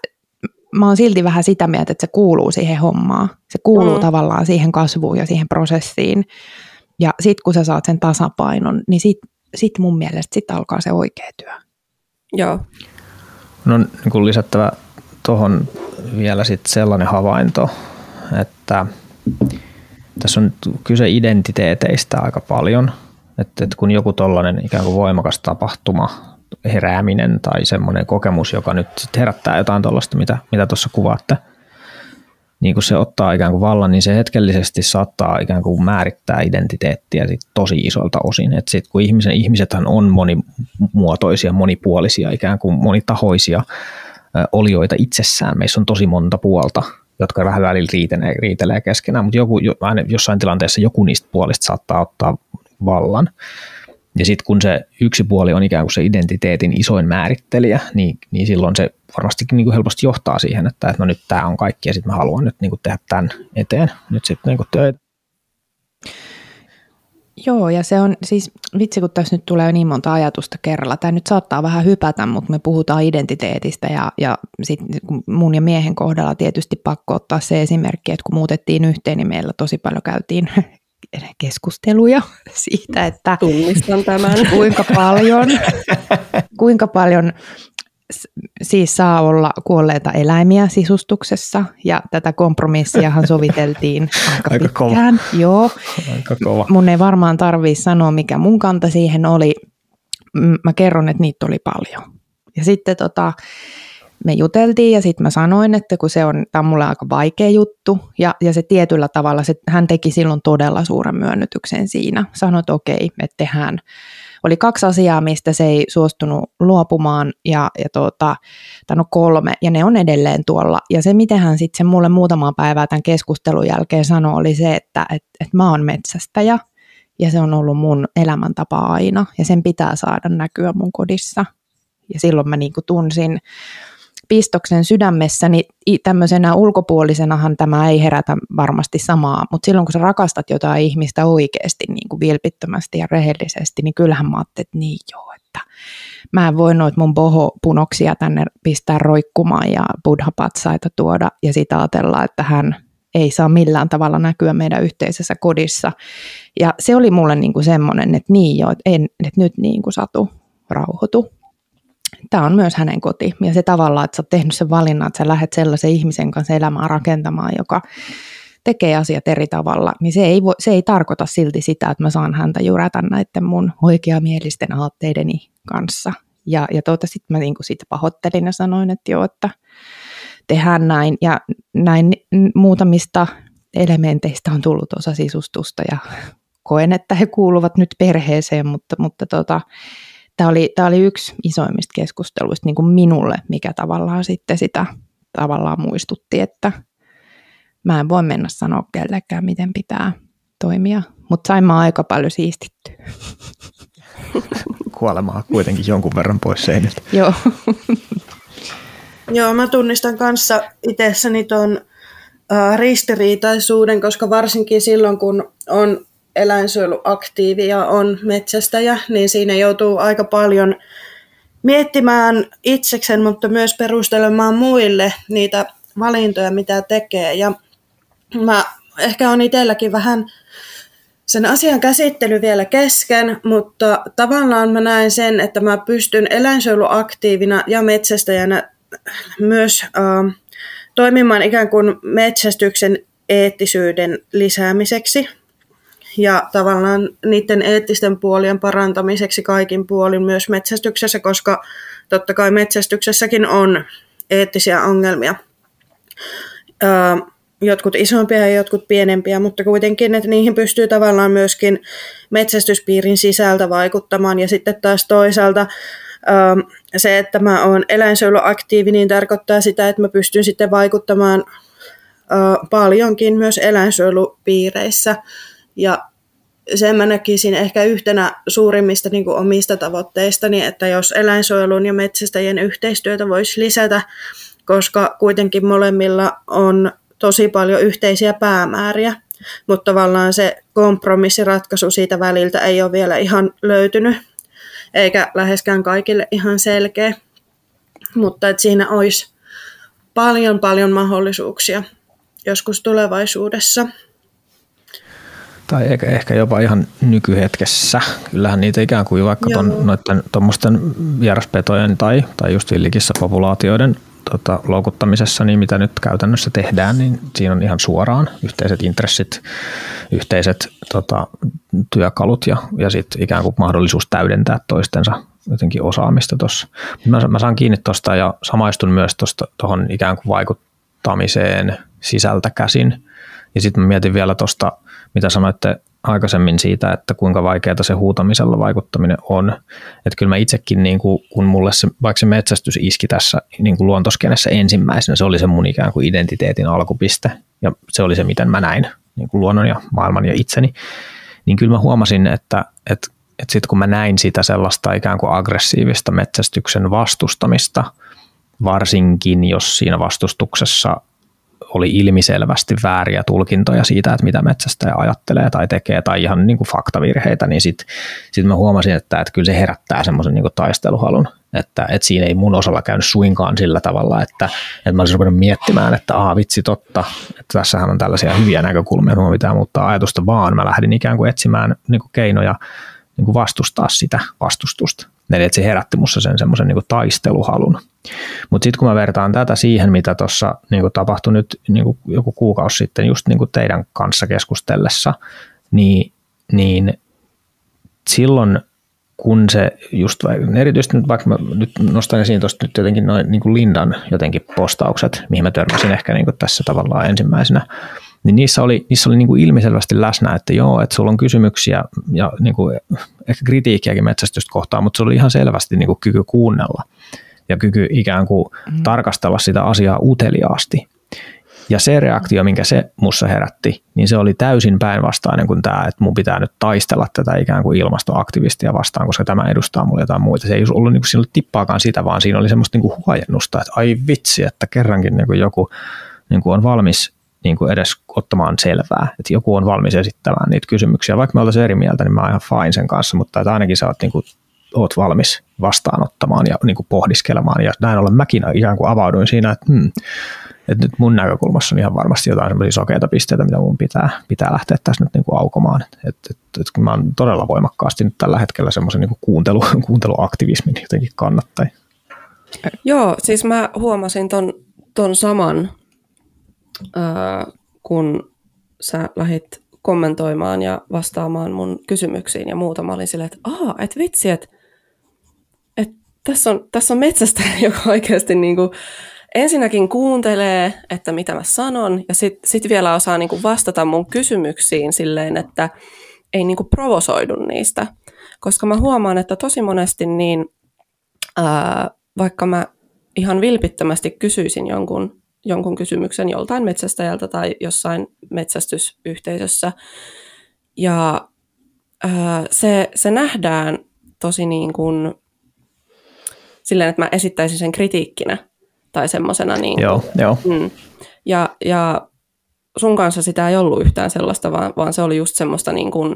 mä oon silti vähän sitä mieltä, että se kuuluu siihen hommaan. Se kuuluu mm. tavallaan siihen kasvuun ja siihen prosessiin. Ja sitten kun sä saat sen tasapainon, niin sit sitten mun mielestä sit alkaa se oikea työ. Joo. No niin kuin lisättävä tuohon vielä sit sellainen havainto, että tässä on kyse identiteeteistä aika paljon, että, että kun joku tollainen ikään kuin voimakas tapahtuma, herääminen tai semmoinen kokemus, joka nyt sit herättää jotain tuollaista, mitä, mitä tuossa kuvaatte – niin kun se ottaa ikään kuin vallan, niin se hetkellisesti saattaa ikään kuin määrittää identiteettiä sit tosi isolta osin. Et sit kun ihmisen, ihmisethän on monimuotoisia, monipuolisia, ikään kuin monitahoisia olioita itsessään. Meissä on tosi monta puolta, jotka vähän välillä riitelee, riitelee keskenään, mutta joku, aina jossain tilanteessa joku niistä puolista saattaa ottaa vallan. Ja sitten kun se yksi puoli on ikään kuin se identiteetin isoin määrittelijä, niin, niin silloin se varmastikin niin kuin helposti johtaa siihen, että, että no nyt tämä on kaikki ja sitten mä haluan nyt niin kuin tehdä tämän eteen nyt sitten niin kuin töitä. Joo, ja se on siis, vitsi kun tässä nyt tulee niin monta ajatusta kerralla. Tämä nyt saattaa vähän hypätä, mutta me puhutaan identiteetistä ja, ja sit mun ja miehen kohdalla tietysti pakko ottaa se esimerkki, että kun muutettiin yhteen, niin meillä tosi paljon käytiin keskusteluja siitä, että Tunnistan tämän. kuinka paljon, kuinka paljon siis saa olla kuolleita eläimiä sisustuksessa ja tätä kompromissiahan soviteltiin aika, Aika pitkään. Joo. Aika kova. Mun ei varmaan tarvii sanoa, mikä mun kanta siihen oli. Mä kerron, että niitä oli paljon. Ja sitten tota, me juteltiin ja sitten mä sanoin, että kun se on, tämä on mulle aika vaikea juttu ja, ja se tietyllä tavalla, se, hän teki silloin todella suuren myönnytyksen siinä. Sanoi, että okei, että tehdään. Oli kaksi asiaa, mistä se ei suostunut luopumaan ja, ja tuota, tai no kolme, ja ne on edelleen tuolla. Ja se, miten hän sitten mulle muutamaa päivää tämän keskustelun jälkeen sanoi, oli se, että et, et mä oon metsästäjä ja se on ollut mun elämäntapa aina ja sen pitää saada näkyä mun kodissa. Ja silloin mä niinku tunsin pistoksen sydämessäni i- tämmöisenä ulkopuolisenahan tämä ei herätä varmasti samaa, mutta silloin kun sä rakastat jotain ihmistä oikeasti niin kuin vilpittömästi ja rehellisesti, niin kyllähän mä ajattelin, että niin joo, että mä en voi noita mun boho-punoksia tänne pistää roikkumaan ja buddha-patsaita tuoda ja sitä ajatella, että hän ei saa millään tavalla näkyä meidän yhteisessä kodissa. Ja se oli mulle niin kuin semmoinen, että niin joo, että, en, että nyt niin kuin satu, rauhoitu tämä on myös hänen koti. Ja se tavallaan, että sä oot tehnyt sen valinnan, että sä lähdet sellaisen ihmisen kanssa elämää rakentamaan, joka tekee asiat eri tavalla, niin se ei, voi, se ei tarkoita silti sitä, että mä saan häntä jurätä näiden mun oikeamielisten aatteideni kanssa. Ja, ja tuota, sitten mä niinku siitä pahoittelin ja sanoin, että joo, että tehdään näin. Ja näin muutamista elementeistä on tullut osa sisustusta ja koen, että he kuuluvat nyt perheeseen, mutta, mutta tota, tämä oli, tämä oli yksi isoimmista keskusteluista niin kuin minulle, mikä tavallaan sitten sitä tavallaan muistutti, että mä en voi mennä sanoa kellekään, miten pitää toimia, mutta sain mä aika paljon siistittyä. Kuolemaa kuitenkin jonkun verran pois seiniltä. Joo. Joo, mä tunnistan kanssa itsessäni ton äh, ristiriitaisuuden, koska varsinkin silloin, kun on eläinsuojeluaktiivi ja on metsästäjä, niin siinä joutuu aika paljon miettimään itseksen, mutta myös perustelemaan muille niitä valintoja, mitä tekee. Ja mä ehkä on itselläkin vähän sen asian käsittely vielä kesken, mutta tavallaan mä näen sen, että mä pystyn eläinsuojeluaktiivina ja metsästäjänä myös äh, toimimaan ikään kuin metsästyksen eettisyyden lisäämiseksi ja tavallaan niiden eettisten puolien parantamiseksi kaikin puolin myös metsästyksessä, koska totta kai metsästyksessäkin on eettisiä ongelmia. Jotkut isompia ja jotkut pienempiä, mutta kuitenkin, että niihin pystyy tavallaan myöskin metsästyspiirin sisältä vaikuttamaan. Ja sitten taas toisaalta se, että mä oon eläinsuojeluaktiivi, niin tarkoittaa sitä, että mä pystyn sitten vaikuttamaan paljonkin myös eläinsuojelupiireissä. Ja sen mä näkisin ehkä yhtenä suurimmista niin omista tavoitteistani, että jos eläinsuojelun ja metsästäjien yhteistyötä voisi lisätä, koska kuitenkin molemmilla on tosi paljon yhteisiä päämääriä, mutta tavallaan se kompromissiratkaisu siitä väliltä ei ole vielä ihan löytynyt, eikä läheskään kaikille ihan selkeä. Mutta että siinä olisi paljon paljon mahdollisuuksia joskus tulevaisuudessa. Tai ehkä, ehkä jopa ihan nykyhetkessä. Kyllähän niitä ikään kuin vaikka ton, noiden tuommoisten vieraspetojen tai, tai just villikissä populaatioiden tota, loukuttamisessa, niin mitä nyt käytännössä tehdään, niin siinä on ihan suoraan yhteiset intressit, yhteiset tota, työkalut ja, ja sitten ikään kuin mahdollisuus täydentää toistensa jotenkin osaamista tuossa. Mä, mä saan kiinni tuosta ja samaistun myös tuohon ikään kuin vaikuttamiseen sisältä käsin. Ja sitten mä mietin vielä tuosta, mitä sanoitte aikaisemmin siitä, että kuinka vaikeaa se huutamisella vaikuttaminen on. Että kyllä mä itsekin, niin kuin, kun mulle se, vaikka se metsästys iski tässä niin kuin luontoskenessä ensimmäisenä, se oli se mun ikään kuin identiteetin alkupiste. Ja se oli se, miten mä näin niin kuin luonnon ja maailman ja itseni. Niin kyllä mä huomasin, että, että että sitten kun mä näin sitä sellaista ikään kuin aggressiivista metsästyksen vastustamista, varsinkin jos siinä vastustuksessa oli ilmiselvästi vääriä tulkintoja siitä, että mitä metsästäjä ajattelee tai tekee, tai ihan niin kuin faktavirheitä, niin sitten sit mä huomasin, että, että kyllä se herättää semmoisen niin taisteluhalun, että, että siinä ei mun osalla käynyt suinkaan sillä tavalla, että, että mä olisin ruvennut miettimään, että aa vitsi totta, että tässähän on tällaisia hyviä näkökulmia, että mun pitää muuttaa ajatusta, vaan mä lähdin ikään kuin etsimään niin kuin keinoja niin kuin vastustaa sitä vastustusta. Eli että se herätti musta sen semmoisen niin taisteluhalun. Mutta sitten kun mä vertaan tätä siihen, mitä tuossa niin tapahtui nyt niin joku kuukausi sitten just niin teidän kanssa keskustellessa, niin, niin silloin kun se just, erityisesti nyt vaikka mä nyt nostan esiin tuosta nyt jotenkin noin niin Lindan jotenkin postaukset, mihin mä törmäsin ehkä niin kuin tässä tavallaan ensimmäisenä, niin niissä oli, niissä oli niin kuin ilmiselvästi läsnä, että joo, että sulla on kysymyksiä ja niin kuin ehkä kritiikkiäkin metsästystä kohtaan, mutta se oli ihan selvästi niin kuin kyky kuunnella ja kyky ikään kuin mm. tarkastella sitä asiaa uteliaasti. Ja se reaktio, minkä se mussa herätti, niin se oli täysin päinvastainen kuin tämä, että mun pitää nyt taistella tätä ikään kuin ilmastoaktivistia vastaan, koska tämä edustaa mulle jotain muita. Se ei ollut niin kuin, siinä oli tippaakaan sitä, vaan siinä oli semmoista niin kuin huojennusta, että ai vitsi, että kerrankin niin kuin joku niin kuin on valmis niin kuin edes ottamaan selvää, että joku on valmis esittämään niitä kysymyksiä. Vaikka me oltaisiin eri mieltä, niin mä oon ihan fine sen kanssa, mutta että ainakin sä oot, niin kuin, oot valmis vastaanottamaan ja niin kuin pohdiskelemaan. Ja näin ollen mäkin ikään kuin avauduin siinä, että, hmm, että nyt mun näkökulmassa on ihan varmasti jotain semmoisia sokeita pisteitä, mitä mun pitää, pitää lähteä tässä nyt niin kuin aukomaan. Et, et, et, kun mä oon todella voimakkaasti nyt tällä hetkellä semmoisen niin kuuntelu, kuunteluaktivismin jotenkin kannattajia. Joo, siis mä huomasin ton, ton saman kun sä lähit kommentoimaan ja vastaamaan mun kysymyksiin ja muuta. Mä olin silleen, että aah, et vitsi, että et tässä, on, tässä on metsästä, joka oikeasti niinku, ensinnäkin kuuntelee, että mitä mä sanon, ja sitten sit vielä osaa niinku vastata mun kysymyksiin silleen, että ei niinku provosoidu niistä. Koska mä huomaan, että tosi monesti niin, ää, vaikka mä ihan vilpittömästi kysyisin jonkun jonkun kysymyksen joltain metsästäjältä tai jossain metsästysyhteisössä. Ja ää, se, se nähdään tosi niin kuin silleen, että mä esittäisin sen kritiikkinä tai semmoisena. Niin joo, joo. Mm. Ja, ja sun kanssa sitä ei ollut yhtään sellaista, vaan, vaan se oli just semmoista, niin kuin,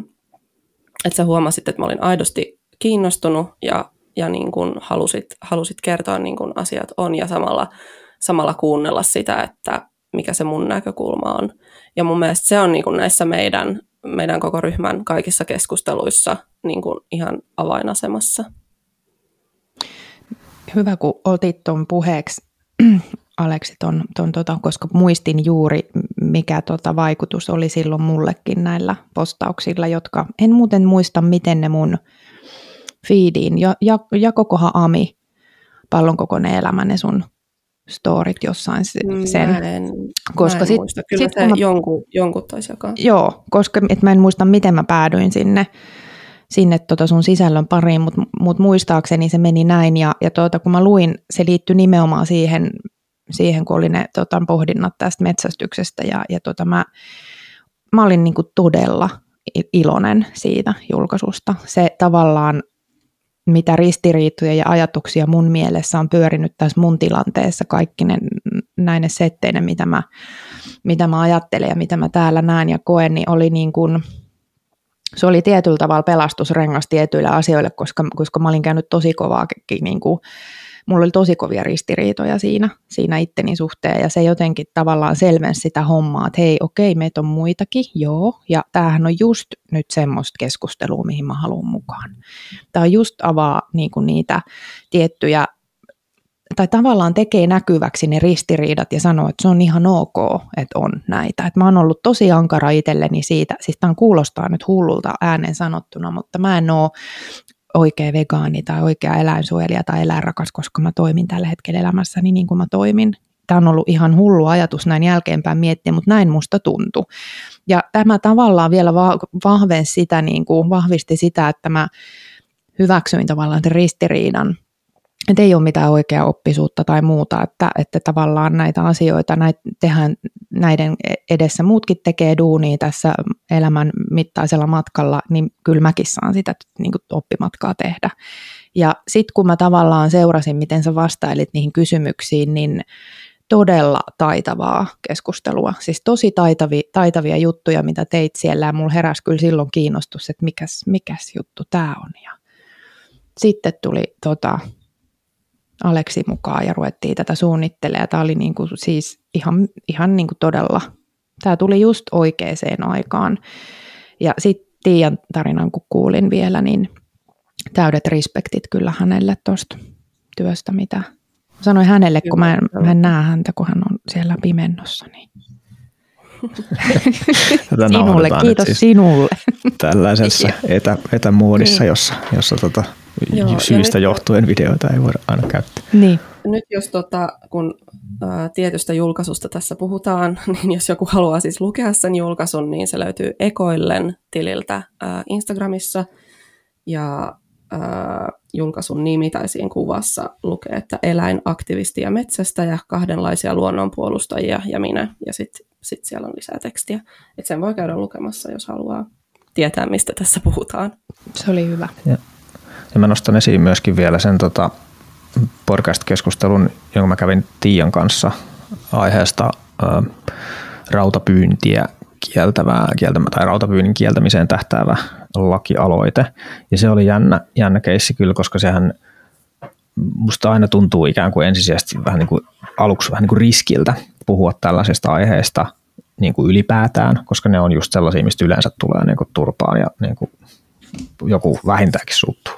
että sä huomasit, että mä olin aidosti kiinnostunut ja, ja niin kuin halusit, halusit kertoa niin kuin asiat on ja samalla samalla kuunnella sitä, että mikä se mun näkökulma on. Ja mun mielestä se on niin kuin näissä meidän, meidän koko ryhmän kaikissa keskusteluissa niin kuin ihan avainasemassa. Hyvä, kun otit tuon puheeksi, Aleksi, ton, ton, tota, koska muistin juuri, mikä tota vaikutus oli silloin mullekin näillä postauksilla, jotka en muuten muista, miten ne mun feediin, ja, ja, jakokohan Ami, pallon kokoinen elämä, ne sun storit jossain mm, sen. Mä en, koska mä en sit, muista. Kyllä sit, se mä, jonkun, jonkun taisi jakaa. Joo, koska et mä en muista, miten mä päädyin sinne, sinne tota sun sisällön pariin, mutta mut muistaakseni se meni näin. Ja, ja tota, kun mä luin, se liittyi nimenomaan siihen, siihen kun oli ne tota, pohdinnat tästä metsästyksestä. Ja, ja tota, mä, mä olin niinku todella iloinen siitä julkaisusta. Se tavallaan mitä ristiriitoja ja ajatuksia mun mielessä on pyörinyt tässä mun tilanteessa, kaikki ne näine setteinä, mitä mä, mitä mä ajattelen ja mitä mä täällä näen ja koen, niin oli niin kuin, se oli tietyllä tavalla pelastusrengas tietyille asioille, koska, koska mä olin käynyt tosi kovaa niin kuin, mulla oli tosi kovia ristiriitoja siinä, siinä itteni suhteen ja se jotenkin tavallaan selvensi sitä hommaa, että hei okei, meitä on muitakin, joo, ja tämähän on just nyt semmoista keskustelua, mihin mä haluan mukaan. Tämä just avaa niin kuin niitä tiettyjä tai tavallaan tekee näkyväksi ne ristiriidat ja sanoo, että se on ihan ok, että on näitä. Et mä oon ollut tosi ankara itselleni siitä, siis tämä kuulostaa nyt hullulta äänen sanottuna, mutta mä en ole oikea vegaani tai oikea eläinsuojelija tai eläinrakas, koska mä toimin tällä hetkellä elämässäni niin kuin mä toimin. Tämä on ollut ihan hullu ajatus näin jälkeenpäin miettiä, mutta näin musta tuntui. Ja tämä tavallaan vielä vahvensi sitä, niin kuin vahvisti sitä, että mä hyväksyin tavallaan tämän ristiriidan että ei ole mitään oikeaa oppisuutta tai muuta, että, että tavallaan näitä asioita näitä tehdään näiden edessä muutkin tekee duunia tässä elämän mittaisella matkalla, niin kyllä mäkin saan sitä niin kuin oppimatkaa tehdä. Ja sitten kun mä tavallaan seurasin, miten sä vastailit niihin kysymyksiin, niin todella taitavaa keskustelua. Siis tosi taitavia, taitavia juttuja, mitä teit siellä. Ja mulla heräsi kyllä silloin kiinnostus, että mikäs, mikäs juttu tämä on. Ja sitten tuli tota, Aleksi mukaan ja ruvettiin tätä suunnittelemaan. Tämä oli niinku siis ihan, ihan niinku todella, tämä tuli just oikeaan aikaan. Ja sitten Tiian tarinan kun kuulin vielä, niin täydet respektit kyllä hänelle tuosta työstä, mitä sanoin hänelle, kun mä en, mä en näe häntä, kun hän on siellä pimennossa. Niin. Sinulle, kiitos siis sinulle. Tällaisessa etä, etämuodissa, niin. jossa, jossa tota, Joo, syistä nyt, johtuen videoita ei voida aina käyttää. Niin. Nyt jos tota, kun ä, tietystä julkaisusta tässä puhutaan, niin jos joku haluaa siis lukea sen julkaisun, niin se löytyy Ekoillen tililtä ä, Instagramissa. Ja ä, julkaisun nimi tai siinä kuvassa lukee, että eläinaktivisti ja metsästäjä, kahdenlaisia luonnonpuolustajia ja minä. Ja sitten sit siellä on lisää tekstiä. Et sen voi käydä lukemassa, jos haluaa tietää, mistä tässä puhutaan. Se oli hyvä. Ja, ja mä nostan esiin myöskin vielä sen tota, podcast-keskustelun, jonka mä kävin Tiian kanssa aiheesta ä, rautapyyntiä kieltävää, kieltämä, tai rautapyynnin kieltämiseen tähtäävä lakialoite. Ja se oli jännä, jännä keissi kyllä, koska sehän musta aina tuntuu ikään kuin ensisijaisesti vähän niin kuin aluksi vähän niin kuin riskiltä puhua tällaisesta aiheesta niin kuin ylipäätään, koska ne on just sellaisia, mistä yleensä tulee niin kuin turpaan ja niin kuin joku vähintäänkin suuttuu.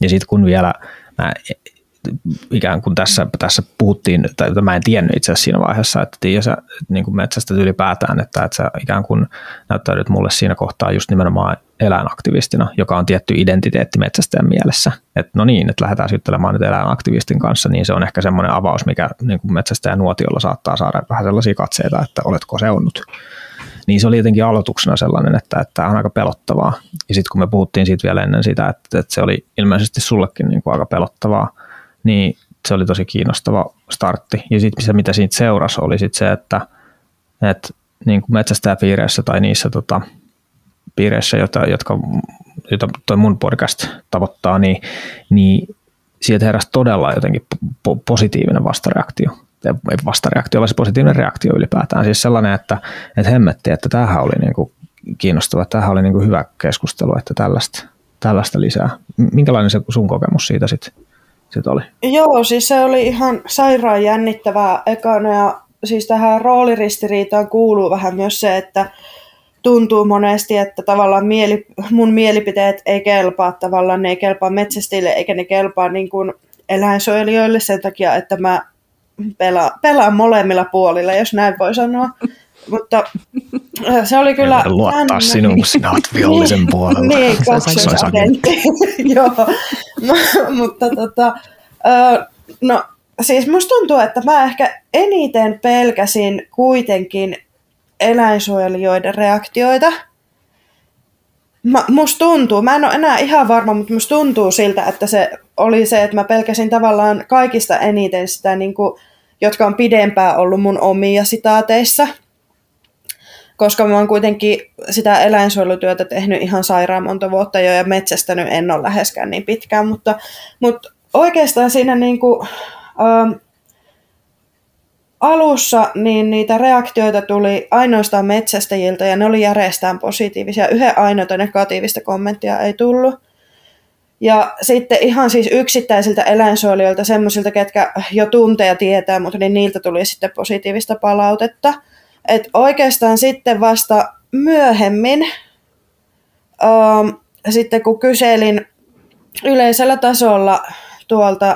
Ja sitten kun vielä mä ikään kuin tässä, tässä puhuttiin, tai mä en tiennyt itse asiassa siinä vaiheessa, että tiedä sä niin kuin metsästä ylipäätään, että, että sä ikään kuin näyttäydyt mulle siinä kohtaa just nimenomaan eläinaktivistina, joka on tietty identiteetti metsästäjän mielessä. Että no niin, että lähdetään syttelemään nyt eläinaktivistin kanssa, niin se on ehkä semmoinen avaus, mikä niin kuin metsästäjän nuotiolla saattaa saada vähän sellaisia katseita, että oletko seonnut. Niin se oli jotenkin aloituksena sellainen, että, että tämä on aika pelottavaa. Ja sitten kun me puhuttiin siitä vielä ennen sitä, että, että se oli ilmeisesti sullekin niin kuin aika pelottavaa, niin se oli tosi kiinnostava startti. Ja sitten se, mitä siitä seurasi, oli sit se, että, että niin kuin metsästäjäpiireissä tai niissä tota, piireissä, joita, jotka, joita toi mun podcast tavoittaa, niin, niin sieltä heräsi todella jotenkin po- positiivinen vastareaktio. Ei vastareaktio, vaan se positiivinen reaktio ylipäätään. Siis sellainen, että, että hemmetti, että tämähän oli niin kuin kiinnostava, tämähän oli niin kuin hyvä keskustelu, että tällaista, tällaista lisää. Minkälainen se sun kokemus siitä sitten sit oli? Joo, siis se oli ihan sairaan jännittävää ekana ja siis tähän rooliristiriitaan kuuluu vähän myös se, että tuntuu monesti, että tavallaan mieli, mun mielipiteet ei kelpaa, tavallaan ne ei kelpaa metsästille eikä ne kelpaa niin kuin eläinsuojelijoille sen takia, että mä pela, pelaan molemmilla puolilla, jos näin voi sanoa. Mutta äh, se oli kyllä... luottaa jännä. sinuun, kun sinä olet vihollisen puolella. niin, kaksoisagentti. Joo, mutta tota, no siis musta tuntuu, että mä ehkä eniten pelkäsin kuitenkin eläinsuojelijoiden reaktioita. Mä, musta tuntuu, mä en ole enää ihan varma, mutta musta tuntuu siltä, että se oli se, että mä pelkäsin tavallaan kaikista eniten sitä, niin kuin, jotka on pidempään ollut mun omia sitaateissa. Koska mä oon kuitenkin sitä eläinsuojelutyötä tehnyt ihan sairaan monta vuotta jo ja metsästänyt en ole läheskään niin pitkään, mutta, mutta oikeastaan siinä niin kuin, ähm, alussa niin niitä reaktioita tuli ainoastaan metsästäjiltä ja ne oli järjestään positiivisia. Yhden ainoita negatiivista kommenttia ei tullut. Ja sitten ihan siis yksittäisiltä eläinsuojelijoilta, semmoisilta, ketkä jo tuntee ja tietää, mutta niin niiltä tuli sitten positiivista palautetta. Et oikeastaan sitten vasta myöhemmin, ähm, sitten kun kyselin yleisellä tasolla tuolta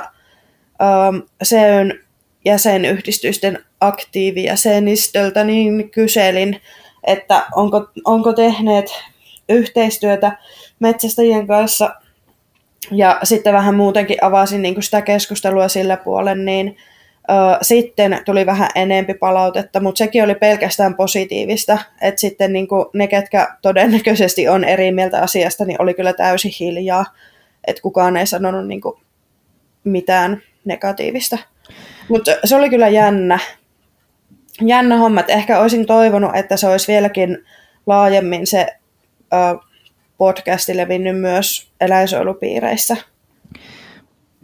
ähm, SEYn jäsenyhdistysten aktiivijäsenistöltä, niin kyselin, että onko, onko tehneet yhteistyötä metsästäjien kanssa ja sitten vähän muutenkin avasin niin sitä keskustelua sillä puolen, niin ö, sitten tuli vähän enempi palautetta, mutta sekin oli pelkästään positiivista, että sitten niin ne, ketkä todennäköisesti on eri mieltä asiasta, niin oli kyllä täysin hiljaa, että kukaan ei sanonut niin mitään negatiivista. Mutta se oli kyllä jännä. jännä homma. Että ehkä olisin toivonut, että se olisi vieläkin laajemmin se ö, podcasti levinnyt myös eläinsuojelupiireissä.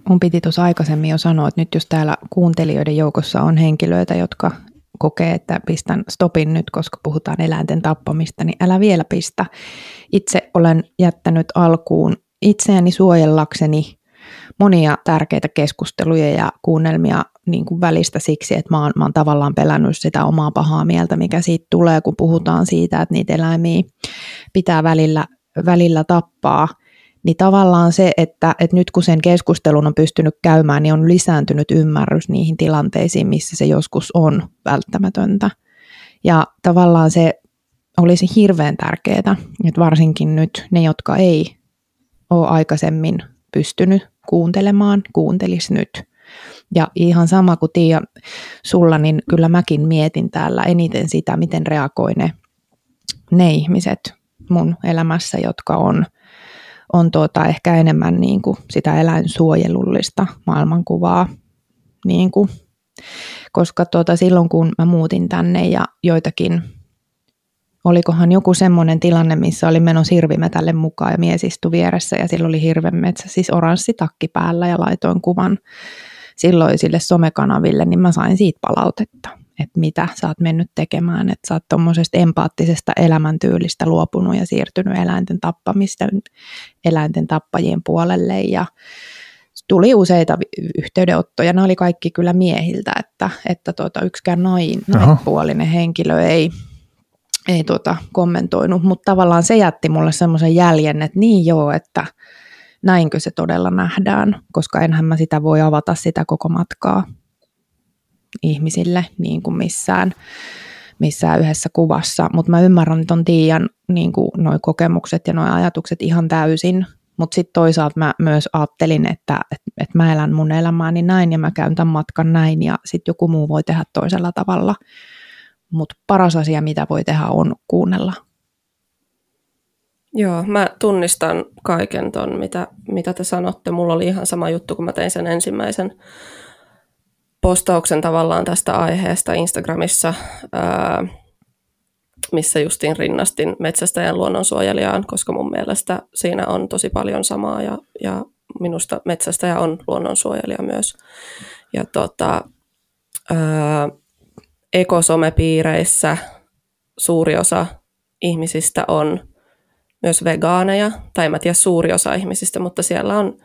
Mun piti tuossa aikaisemmin jo sanoa, että nyt jos täällä kuuntelijoiden joukossa on henkilöitä, jotka kokee, että pistän stopin nyt, koska puhutaan eläinten tappamista, niin älä vielä pistä. Itse olen jättänyt alkuun itseäni suojellakseni monia tärkeitä keskusteluja ja kuunnelmia niin kuin välistä siksi, että mä oon, mä oon tavallaan pelännyt sitä omaa pahaa mieltä, mikä siitä tulee, kun puhutaan siitä, että niitä eläimiä pitää välillä, välillä tappaa – niin tavallaan se, että, että nyt kun sen keskustelun on pystynyt käymään, niin on lisääntynyt ymmärrys niihin tilanteisiin, missä se joskus on välttämätöntä. Ja tavallaan se olisi hirveän tärkeää, että varsinkin nyt ne, jotka ei ole aikaisemmin pystynyt kuuntelemaan, kuuntelisi nyt. Ja ihan sama kuin Tiia sulla, niin kyllä mäkin mietin täällä eniten sitä, miten reagoi ne, ne ihmiset mun elämässä, jotka on – on tuota ehkä enemmän niin kuin sitä eläinsuojelullista maailmankuvaa, niin kuin, koska tuota, silloin kun mä muutin tänne ja joitakin, olikohan joku semmoinen tilanne, missä oli meno sirvimetälle mukaan ja mies istui vieressä ja sillä oli hirvenmetsä, siis oranssi takki päällä ja laitoin kuvan silloisille somekanaville, niin mä sain siitä palautetta että mitä sä oot mennyt tekemään, että sä oot tuommoisesta empaattisesta elämäntyylistä luopunut ja siirtynyt eläinten tappamista eläinten tappajien puolelle. Ja tuli useita yhteydenottoja, ne oli kaikki kyllä miehiltä, että, että tuota, yksikään nain, naispuolinen henkilö ei, ei tuota, kommentoinut, mutta tavallaan se jätti mulle semmoisen jäljen, että niin joo, että näinkö se todella nähdään, koska enhän mä sitä voi avata sitä koko matkaa ihmisille niin kuin missään, missään yhdessä kuvassa, mutta mä ymmärrän ton Tiian niin nuo kokemukset ja nuo ajatukset ihan täysin, mutta sitten toisaalta mä myös ajattelin, että, että, että mä elän mun elämääni näin ja mä käyn tämän matkan näin ja sitten joku muu voi tehdä toisella tavalla. Mutta paras asia, mitä voi tehdä, on kuunnella. Joo, mä tunnistan kaiken ton, mitä, mitä te sanotte. Mulla oli ihan sama juttu, kun mä tein sen ensimmäisen postauksen tavallaan tästä aiheesta Instagramissa, ää, missä justiin rinnastin metsästäjän luonnonsuojelijaan, koska mun mielestä siinä on tosi paljon samaa ja, ja minusta metsästäjä on luonnonsuojelija myös. Ja tota, ää, ekosomepiireissä suuri osa ihmisistä on myös vegaaneja, tai mä tiedä suuri osa ihmisistä, mutta siellä on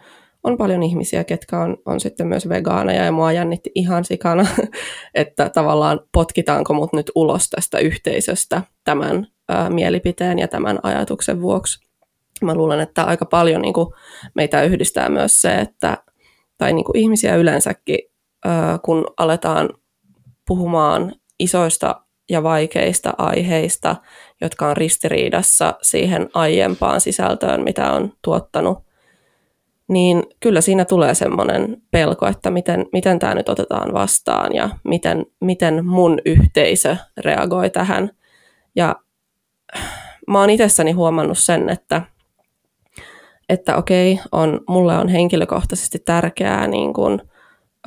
on paljon ihmisiä, ketkä on, on sitten myös vegaaneja ja mua jännitti ihan sikana, että tavallaan potkitaanko mut nyt ulos tästä yhteisöstä tämän ää, mielipiteen ja tämän ajatuksen vuoksi. Mä luulen, että aika paljon niin kuin, meitä yhdistää myös se, että, tai niin kuin ihmisiä yleensäkin, ää, kun aletaan puhumaan isoista ja vaikeista aiheista, jotka on ristiriidassa siihen aiempaan sisältöön, mitä on tuottanut niin kyllä siinä tulee semmoinen pelko, että miten, miten tämä nyt otetaan vastaan ja miten, miten mun yhteisö reagoi tähän. Ja mä oon itsessäni huomannut sen, että, että okei, on, mulle on henkilökohtaisesti tärkeää niin kuin,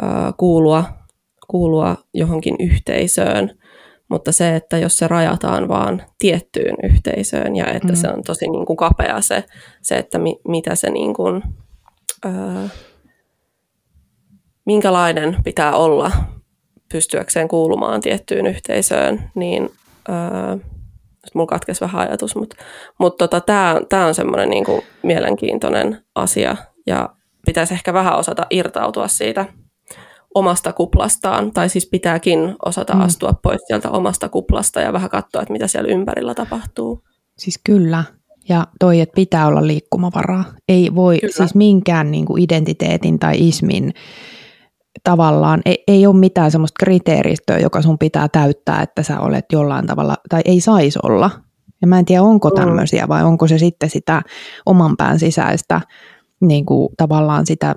äh, kuulua, kuulua johonkin yhteisöön, mutta se, että jos se rajataan vaan tiettyyn yhteisöön ja että mm. se on tosi niin kuin kapea se, se että mi, mitä se niin kuin, öö, minkälainen pitää olla pystyäkseen kuulumaan tiettyyn yhteisöön, niin öö, mulla katkesi vähän ajatus, mutta, mutta tota, tämä on semmoinen niinku mielenkiintoinen asia ja pitäisi ehkä vähän osata irtautua siitä omasta kuplastaan, tai siis pitääkin osata mm. astua pois sieltä omasta kuplasta ja vähän katsoa, että mitä siellä ympärillä tapahtuu. Siis kyllä, ja toi, että pitää olla liikkumavaraa. Ei voi, Kyllä. siis minkään niin kuin identiteetin tai ismin tavallaan, ei, ei ole mitään semmoista kriteeristöä, joka sun pitää täyttää, että sä olet jollain tavalla, tai ei saisi olla. Ja mä en tiedä, onko mm. tämmöisiä vai onko se sitten sitä oman pään sisäistä niin kuin tavallaan sitä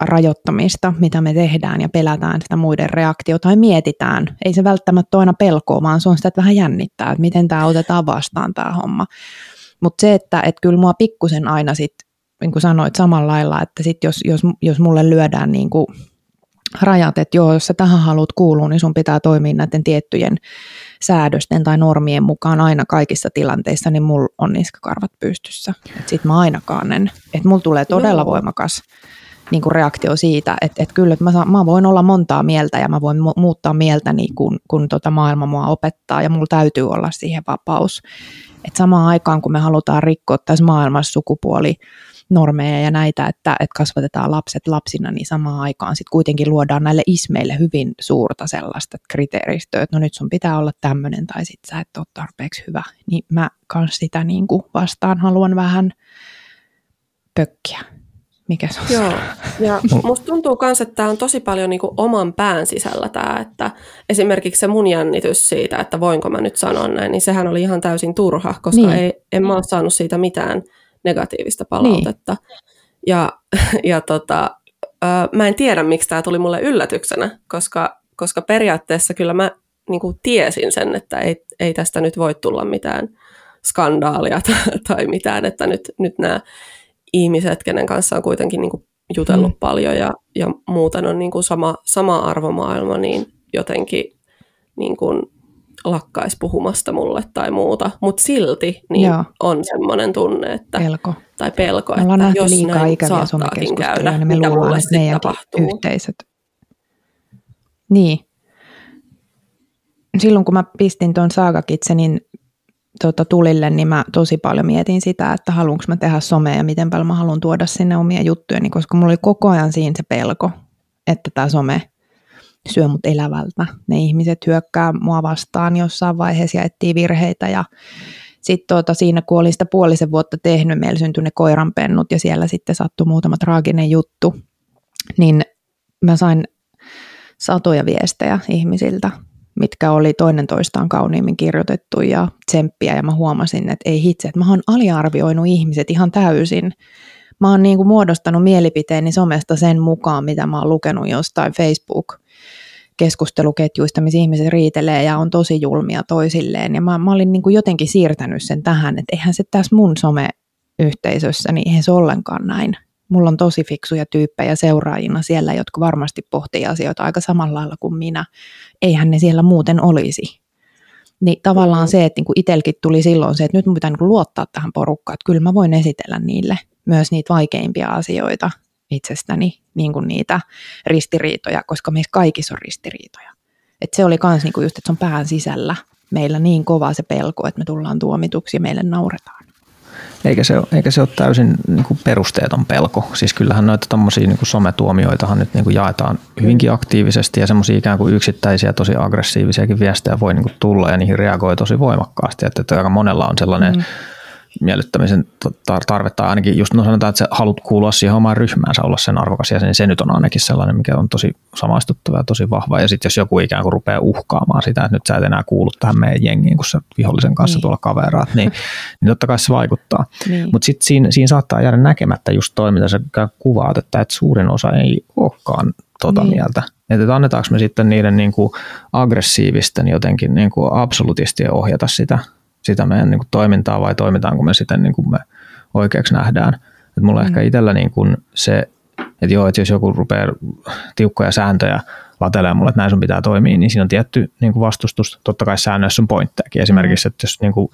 rajoittamista, mitä me tehdään ja pelätään sitä muiden reaktiota tai mietitään. Ei se välttämättä aina pelkoa, vaan se on sitä, että vähän jännittää, että miten tämä otetaan vastaan tämä homma. Mutta se, että et kyllä mua pikkusen aina sitten, niin kuin sanoit samalla lailla, että sit jos, jos, jos mulle lyödään niin kuin rajat, että joo, jos sä tähän haluat kuulua, niin sun pitää toimia näiden tiettyjen säädösten tai normien mukaan aina kaikissa tilanteissa, niin mulla on niskakarvat pystyssä. Sitten mä aina kaannen. Että mulla tulee todella joo. voimakas niin kuin reaktio siitä, että, että kyllä että mä, mä voin olla montaa mieltä ja mä voin mu- muuttaa mieltä, niin kun, kun tota maailma mua opettaa ja mulla täytyy olla siihen vapaus. Et samaan aikaan, kun me halutaan rikkoa tässä maailmassa sukupuoli normeja ja näitä, että, että kasvatetaan lapset lapsina, niin samaan aikaan sitten kuitenkin luodaan näille ismeille hyvin suurta sellaista kriteeristöä, että no nyt sun pitää olla tämmöinen tai sit sä et ole tarpeeksi hyvä. Niin mä kans sitä niin kuin vastaan haluan vähän pökkiä. Mikä se on? Joo, ja musta tuntuu myös, että tämä on tosi paljon niin kuin oman pään sisällä tämä, että esimerkiksi se mun jännitys siitä, että voinko mä nyt sanoa näin, niin sehän oli ihan täysin turha, koska niin. ei, en mä ole saanut siitä mitään negatiivista palautetta. Niin. Ja, ja tota, mä en tiedä, miksi tämä tuli mulle yllätyksenä, koska, koska periaatteessa kyllä mä niin kuin tiesin sen, että ei, ei tästä nyt voi tulla mitään skandaalia tai, tai mitään, että nyt, nyt nämä ihmiset, kenen kanssa on kuitenkin niin kuin jutellut mm. paljon ja, ja muuten on niin kuin sama, sama arvomaailma, niin jotenkin niin kuin lakkaisi puhumasta mulle tai muuta, mutta silti niin Joo. on semmoinen tunne, että, pelko. tai pelko, me että jos liikaa näin ikäviä käydä, niin me mitä luullaan, että meidän yhteisöt. Niin. Silloin kun mä pistin tuon Saagakitsenin tota, tulille, niin mä tosi paljon mietin sitä, että haluanko mä tehdä somea ja miten paljon mä haluan tuoda sinne omia juttuja, koska mulla oli koko ajan siinä se pelko, että tämä some syö mut elävältä. Ne ihmiset hyökkää mua vastaan jossain vaiheessa ja etsii virheitä ja sitten tuota, siinä, kun olin sitä puolisen vuotta tehnyt, meillä syntyi ne koiranpennut ja siellä sitten sattui muutama traaginen juttu, niin mä sain satoja viestejä ihmisiltä, mitkä oli toinen toistaan kauniimmin kirjoitettu ja tsemppiä ja mä huomasin, että ei hitse, että mä oon aliarvioinut ihmiset ihan täysin. Mä oon niin kuin muodostanut mielipiteeni somesta sen mukaan, mitä mä oon lukenut jostain Facebook keskusteluketjuista, missä ihmiset riitelee ja on tosi julmia toisilleen. Ja mä, mä olin niin kuin jotenkin siirtänyt sen tähän, että eihän se tässä mun some-yhteisössä, niin eihän se ollenkaan näin. Mulla on tosi fiksuja tyyppejä seuraajina siellä, jotka varmasti pohtii asioita aika samalla lailla kuin minä. Eihän ne siellä muuten olisi. Niin tavallaan se, että niinku itelkin tuli silloin se, että nyt mun pitää niinku luottaa tähän porukkaan, että kyllä mä voin esitellä niille myös niitä vaikeimpia asioita itsestäni, niin kuin niitä ristiriitoja, koska meissä kaikissa on ristiriitoja. Et se oli myös niinku just, että se on pään sisällä meillä niin kova se pelko, että me tullaan tuomituksi ja meille nauretaan. Eikä se, eikä se ole täysin niin kuin perusteeton pelko. Siis kyllähän noita tommosia niin kuin sometuomioitahan nyt niin kuin jaetaan hyvinkin aktiivisesti ja semmoisia ikään kuin yksittäisiä tosi aggressiivisiakin viestejä voi niin kuin tulla ja niihin reagoi tosi voimakkaasti. Että, että aika monella on sellainen mm miellyttämisen tarvetta, ainakin just no sanotaan, että sä haluat kuulua siihen omaan ryhmäänsä, olla sen arvokas jäsen, niin se nyt on ainakin sellainen, mikä on tosi samaistuttava ja tosi vahva. Ja sitten jos joku ikään kuin rupeaa uhkaamaan sitä, että nyt sä et enää kuulu tähän meidän jengiin, kun sä vihollisen kanssa niin. tuolla kaveraat, niin, niin totta kai se vaikuttaa. Niin. Mutta sitten siinä, siinä saattaa jäädä näkemättä just toi, mitä sä kuvaat, että, että suurin osa ei olekaan tota niin. mieltä. Että annetaanko me sitten niiden niin kuin aggressiivisten jotenkin niin kuin absolutistien ohjata sitä sitä meidän niin kuin toimintaa vai toimitaanko me sitten niin kuin me oikeaksi nähdään. Et mulla mm. ehkä itsellä niin kuin se, että joo, että jos joku rupeaa tiukkoja sääntöjä latelemaan mulle, että näin sun pitää toimia, niin siinä on tietty niin kuin vastustus. Totta kai säännöissä on pointtejakin. Esimerkiksi, että jos niin kuin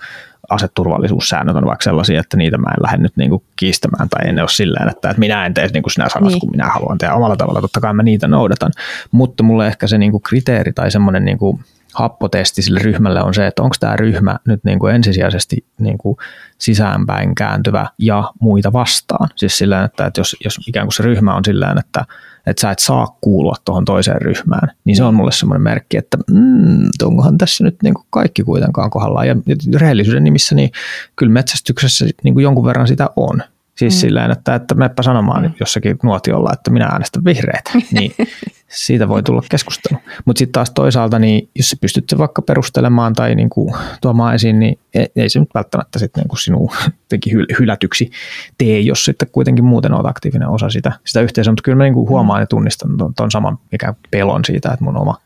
aseturvallisuussäännöt on vaikka sellaisia, että niitä mä en lähde nyt niin kuin kiistämään tai en ole silleen, että, että minä en tee niin kuin sinä sanot, niin. kun minä haluan tehdä omalla tavalla. Totta kai mä niitä noudatan. Mutta mulle ehkä se niin kuin kriteeri tai semmoinen niin kuin happotesti sille ryhmälle on se, että onko tämä ryhmä nyt niin kuin ensisijaisesti niin kuin sisäänpäin kääntyvä ja muita vastaan. Siis sillä että, että jos, jos ikään kuin se ryhmä on sillä että, että sä et saa kuulua tuohon toiseen ryhmään, niin se on mulle semmoinen merkki, että mm, onkohan tässä nyt niin kuin kaikki kuitenkaan kohdallaan. Ja rehellisyyden nimissä, niin kyllä metsästyksessä niin kuin jonkun verran sitä on. Siis mm. silleen, että, että meppä sanomaan mm. jossakin nuotiolla, että minä äänestän vihreitä, niin siitä voi tulla keskustelu. Mutta sitten taas toisaalta, niin jos sä pystyt se vaikka perustelemaan tai niin kuin tuomaan esiin, niin ei, ei se nyt välttämättä sitten niin sinun hyl- hylätyksi tee, jos sitten kuitenkin muuten olet aktiivinen osa sitä, sitä yhteisöä. Mutta kyllä mä niin kuin huomaan ja tunnistan ton, ton saman mikä pelon siitä, että mun oma,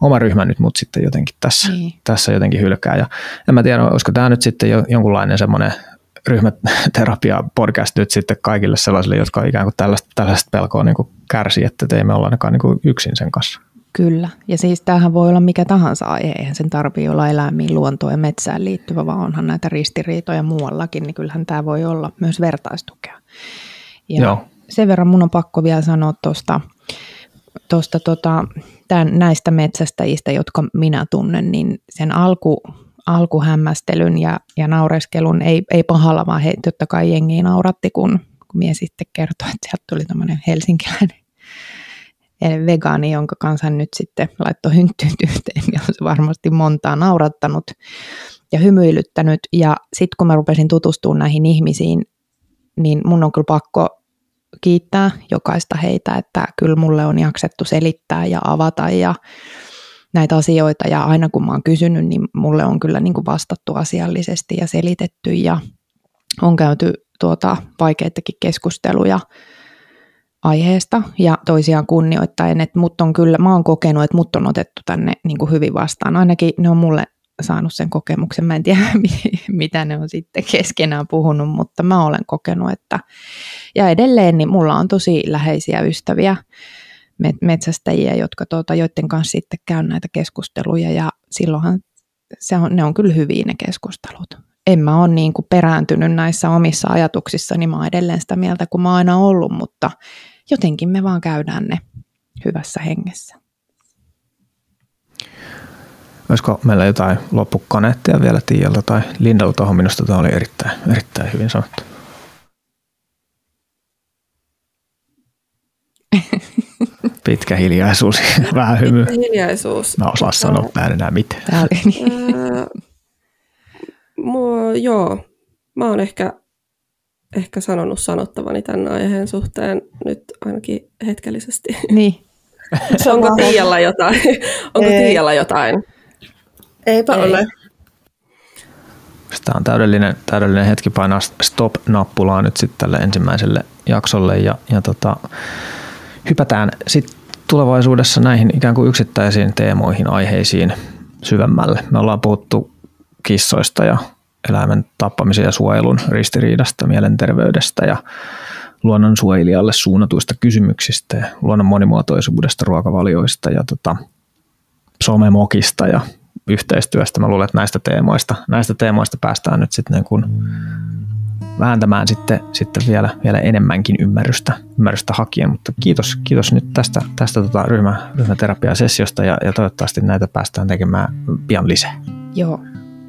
oma ryhmä nyt mut sitten jotenkin tässä, niin. tässä jotenkin hylkää. Ja en mä tiedä, olisiko tämä nyt sitten jo, jonkunlainen semmoinen ryhmäterapia podcast nyt sitten kaikille sellaisille, jotka ikään kuin tällaista, tällaista pelkoa niin kuin kärsii, että ei me olla ainakaan niin kuin yksin sen kanssa. Kyllä, ja siis tämähän voi olla mikä tahansa aihe, eihän sen tarvitse olla eläimiin, luontoon ja metsään liittyvä, vaan onhan näitä ristiriitoja muuallakin, niin kyllähän tämä voi olla myös vertaistukea. Ja Joo. sen verran mun on pakko vielä sanoa tuosta tosta, tota, tämän, näistä metsästäjistä, jotka minä tunnen, niin sen alku, alkuhämmästelyn ja, ja naureskelun ei, ei pahalla, vaan he totta kai jengiä nauratti, kun, kun mies sitten kertoi, että sieltä tuli tämmöinen helsinkiläinen vegaani, jonka kanssa nyt sitten laittoi hynttyyt yhteen, ja on se varmasti montaa naurattanut ja hymyilyttänyt. Ja sitten kun mä rupesin tutustumaan näihin ihmisiin, niin mun on kyllä pakko kiittää jokaista heitä, että kyllä mulle on jaksettu selittää ja avata ja näitä asioita ja aina kun mä oon kysynyt, niin mulle on kyllä niin kuin vastattu asiallisesti ja selitetty ja on käyty tuota vaikeitakin keskusteluja aiheesta ja toisiaan kunnioittaen, että mut on kyllä, mä oon kokenut, että mut on otettu tänne niin kuin hyvin vastaan. Ainakin ne on mulle saanut sen kokemuksen. Mä en tiedä, mitä ne on sitten keskenään puhunut, mutta mä olen kokenut, että ja edelleen niin mulla on tosi läheisiä ystäviä, metsästäjiä, jotka tuota, joiden kanssa sitten käyn näitä keskusteluja ja silloinhan se on, ne on kyllä hyviä ne keskustelut. En mä ole niin kuin perääntynyt näissä omissa ajatuksissa, niin mä oon edelleen sitä mieltä kuin mä oon aina ollut, mutta jotenkin me vaan käydään ne hyvässä hengessä. Olisiko meillä jotain loppukaneettia vielä Tiialta tai Lindalta tuohon? Minusta tämä oli erittäin, erittäin hyvin sanottu. Pitkä hiljaisuus, vähän hymy. Pitkä hiljaisuus. Mä osaan sanoa mä enää mitään. Tämä oli niin. Mua, joo, mä oon ehkä, ehkä sanonut sanottavani tämän aiheen suhteen nyt ainakin hetkellisesti. Niin. Onko Tiialla jotain? Onko Tiialla jotain? Eipä Ei. ole. Tämä on täydellinen, täydellinen hetki painaa stop-nappulaa nyt sitten tälle ensimmäiselle jaksolle ja, ja tota, hypätään sitten tulevaisuudessa näihin ikään kuin yksittäisiin teemoihin, aiheisiin syvemmälle. Me ollaan puhuttu kissoista ja eläimen tappamisen ja suojelun ristiriidasta, mielenterveydestä ja luonnonsuojelijalle suunnatuista kysymyksistä ja luonnon monimuotoisuudesta, ruokavalioista ja tota, somemokista ja yhteistyöstä. Mä luulen, että näistä teemoista, näistä teemoista päästään nyt sitten niin vääntämään sitten, sitten vielä, vielä enemmänkin ymmärrystä, ymmärrystä hakien. Mutta kiitos, kiitos nyt tästä, tästä tota ryhmä, ryhmäterapiasessiosta ja, ja toivottavasti näitä päästään tekemään pian lisää. Joo,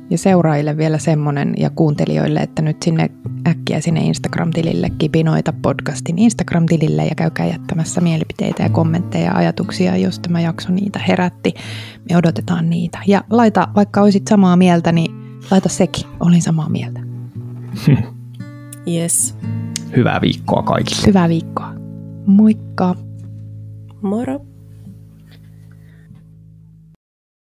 ja seuraajille vielä semmoinen ja kuuntelijoille, että nyt sinne äkkiä sinne Instagram-tilille Kipinoita podcastin Instagram-tilille ja käykää jättämässä mielipiteitä ja kommentteja ja ajatuksia, jos tämä jakso niitä herätti. Me odotetaan niitä. Ja laita, vaikka olisit samaa mieltä, niin laita sekin. Olin samaa mieltä. Yes. Hyvää viikkoa kaikille. Hyvää viikkoa. Moikka. Moro.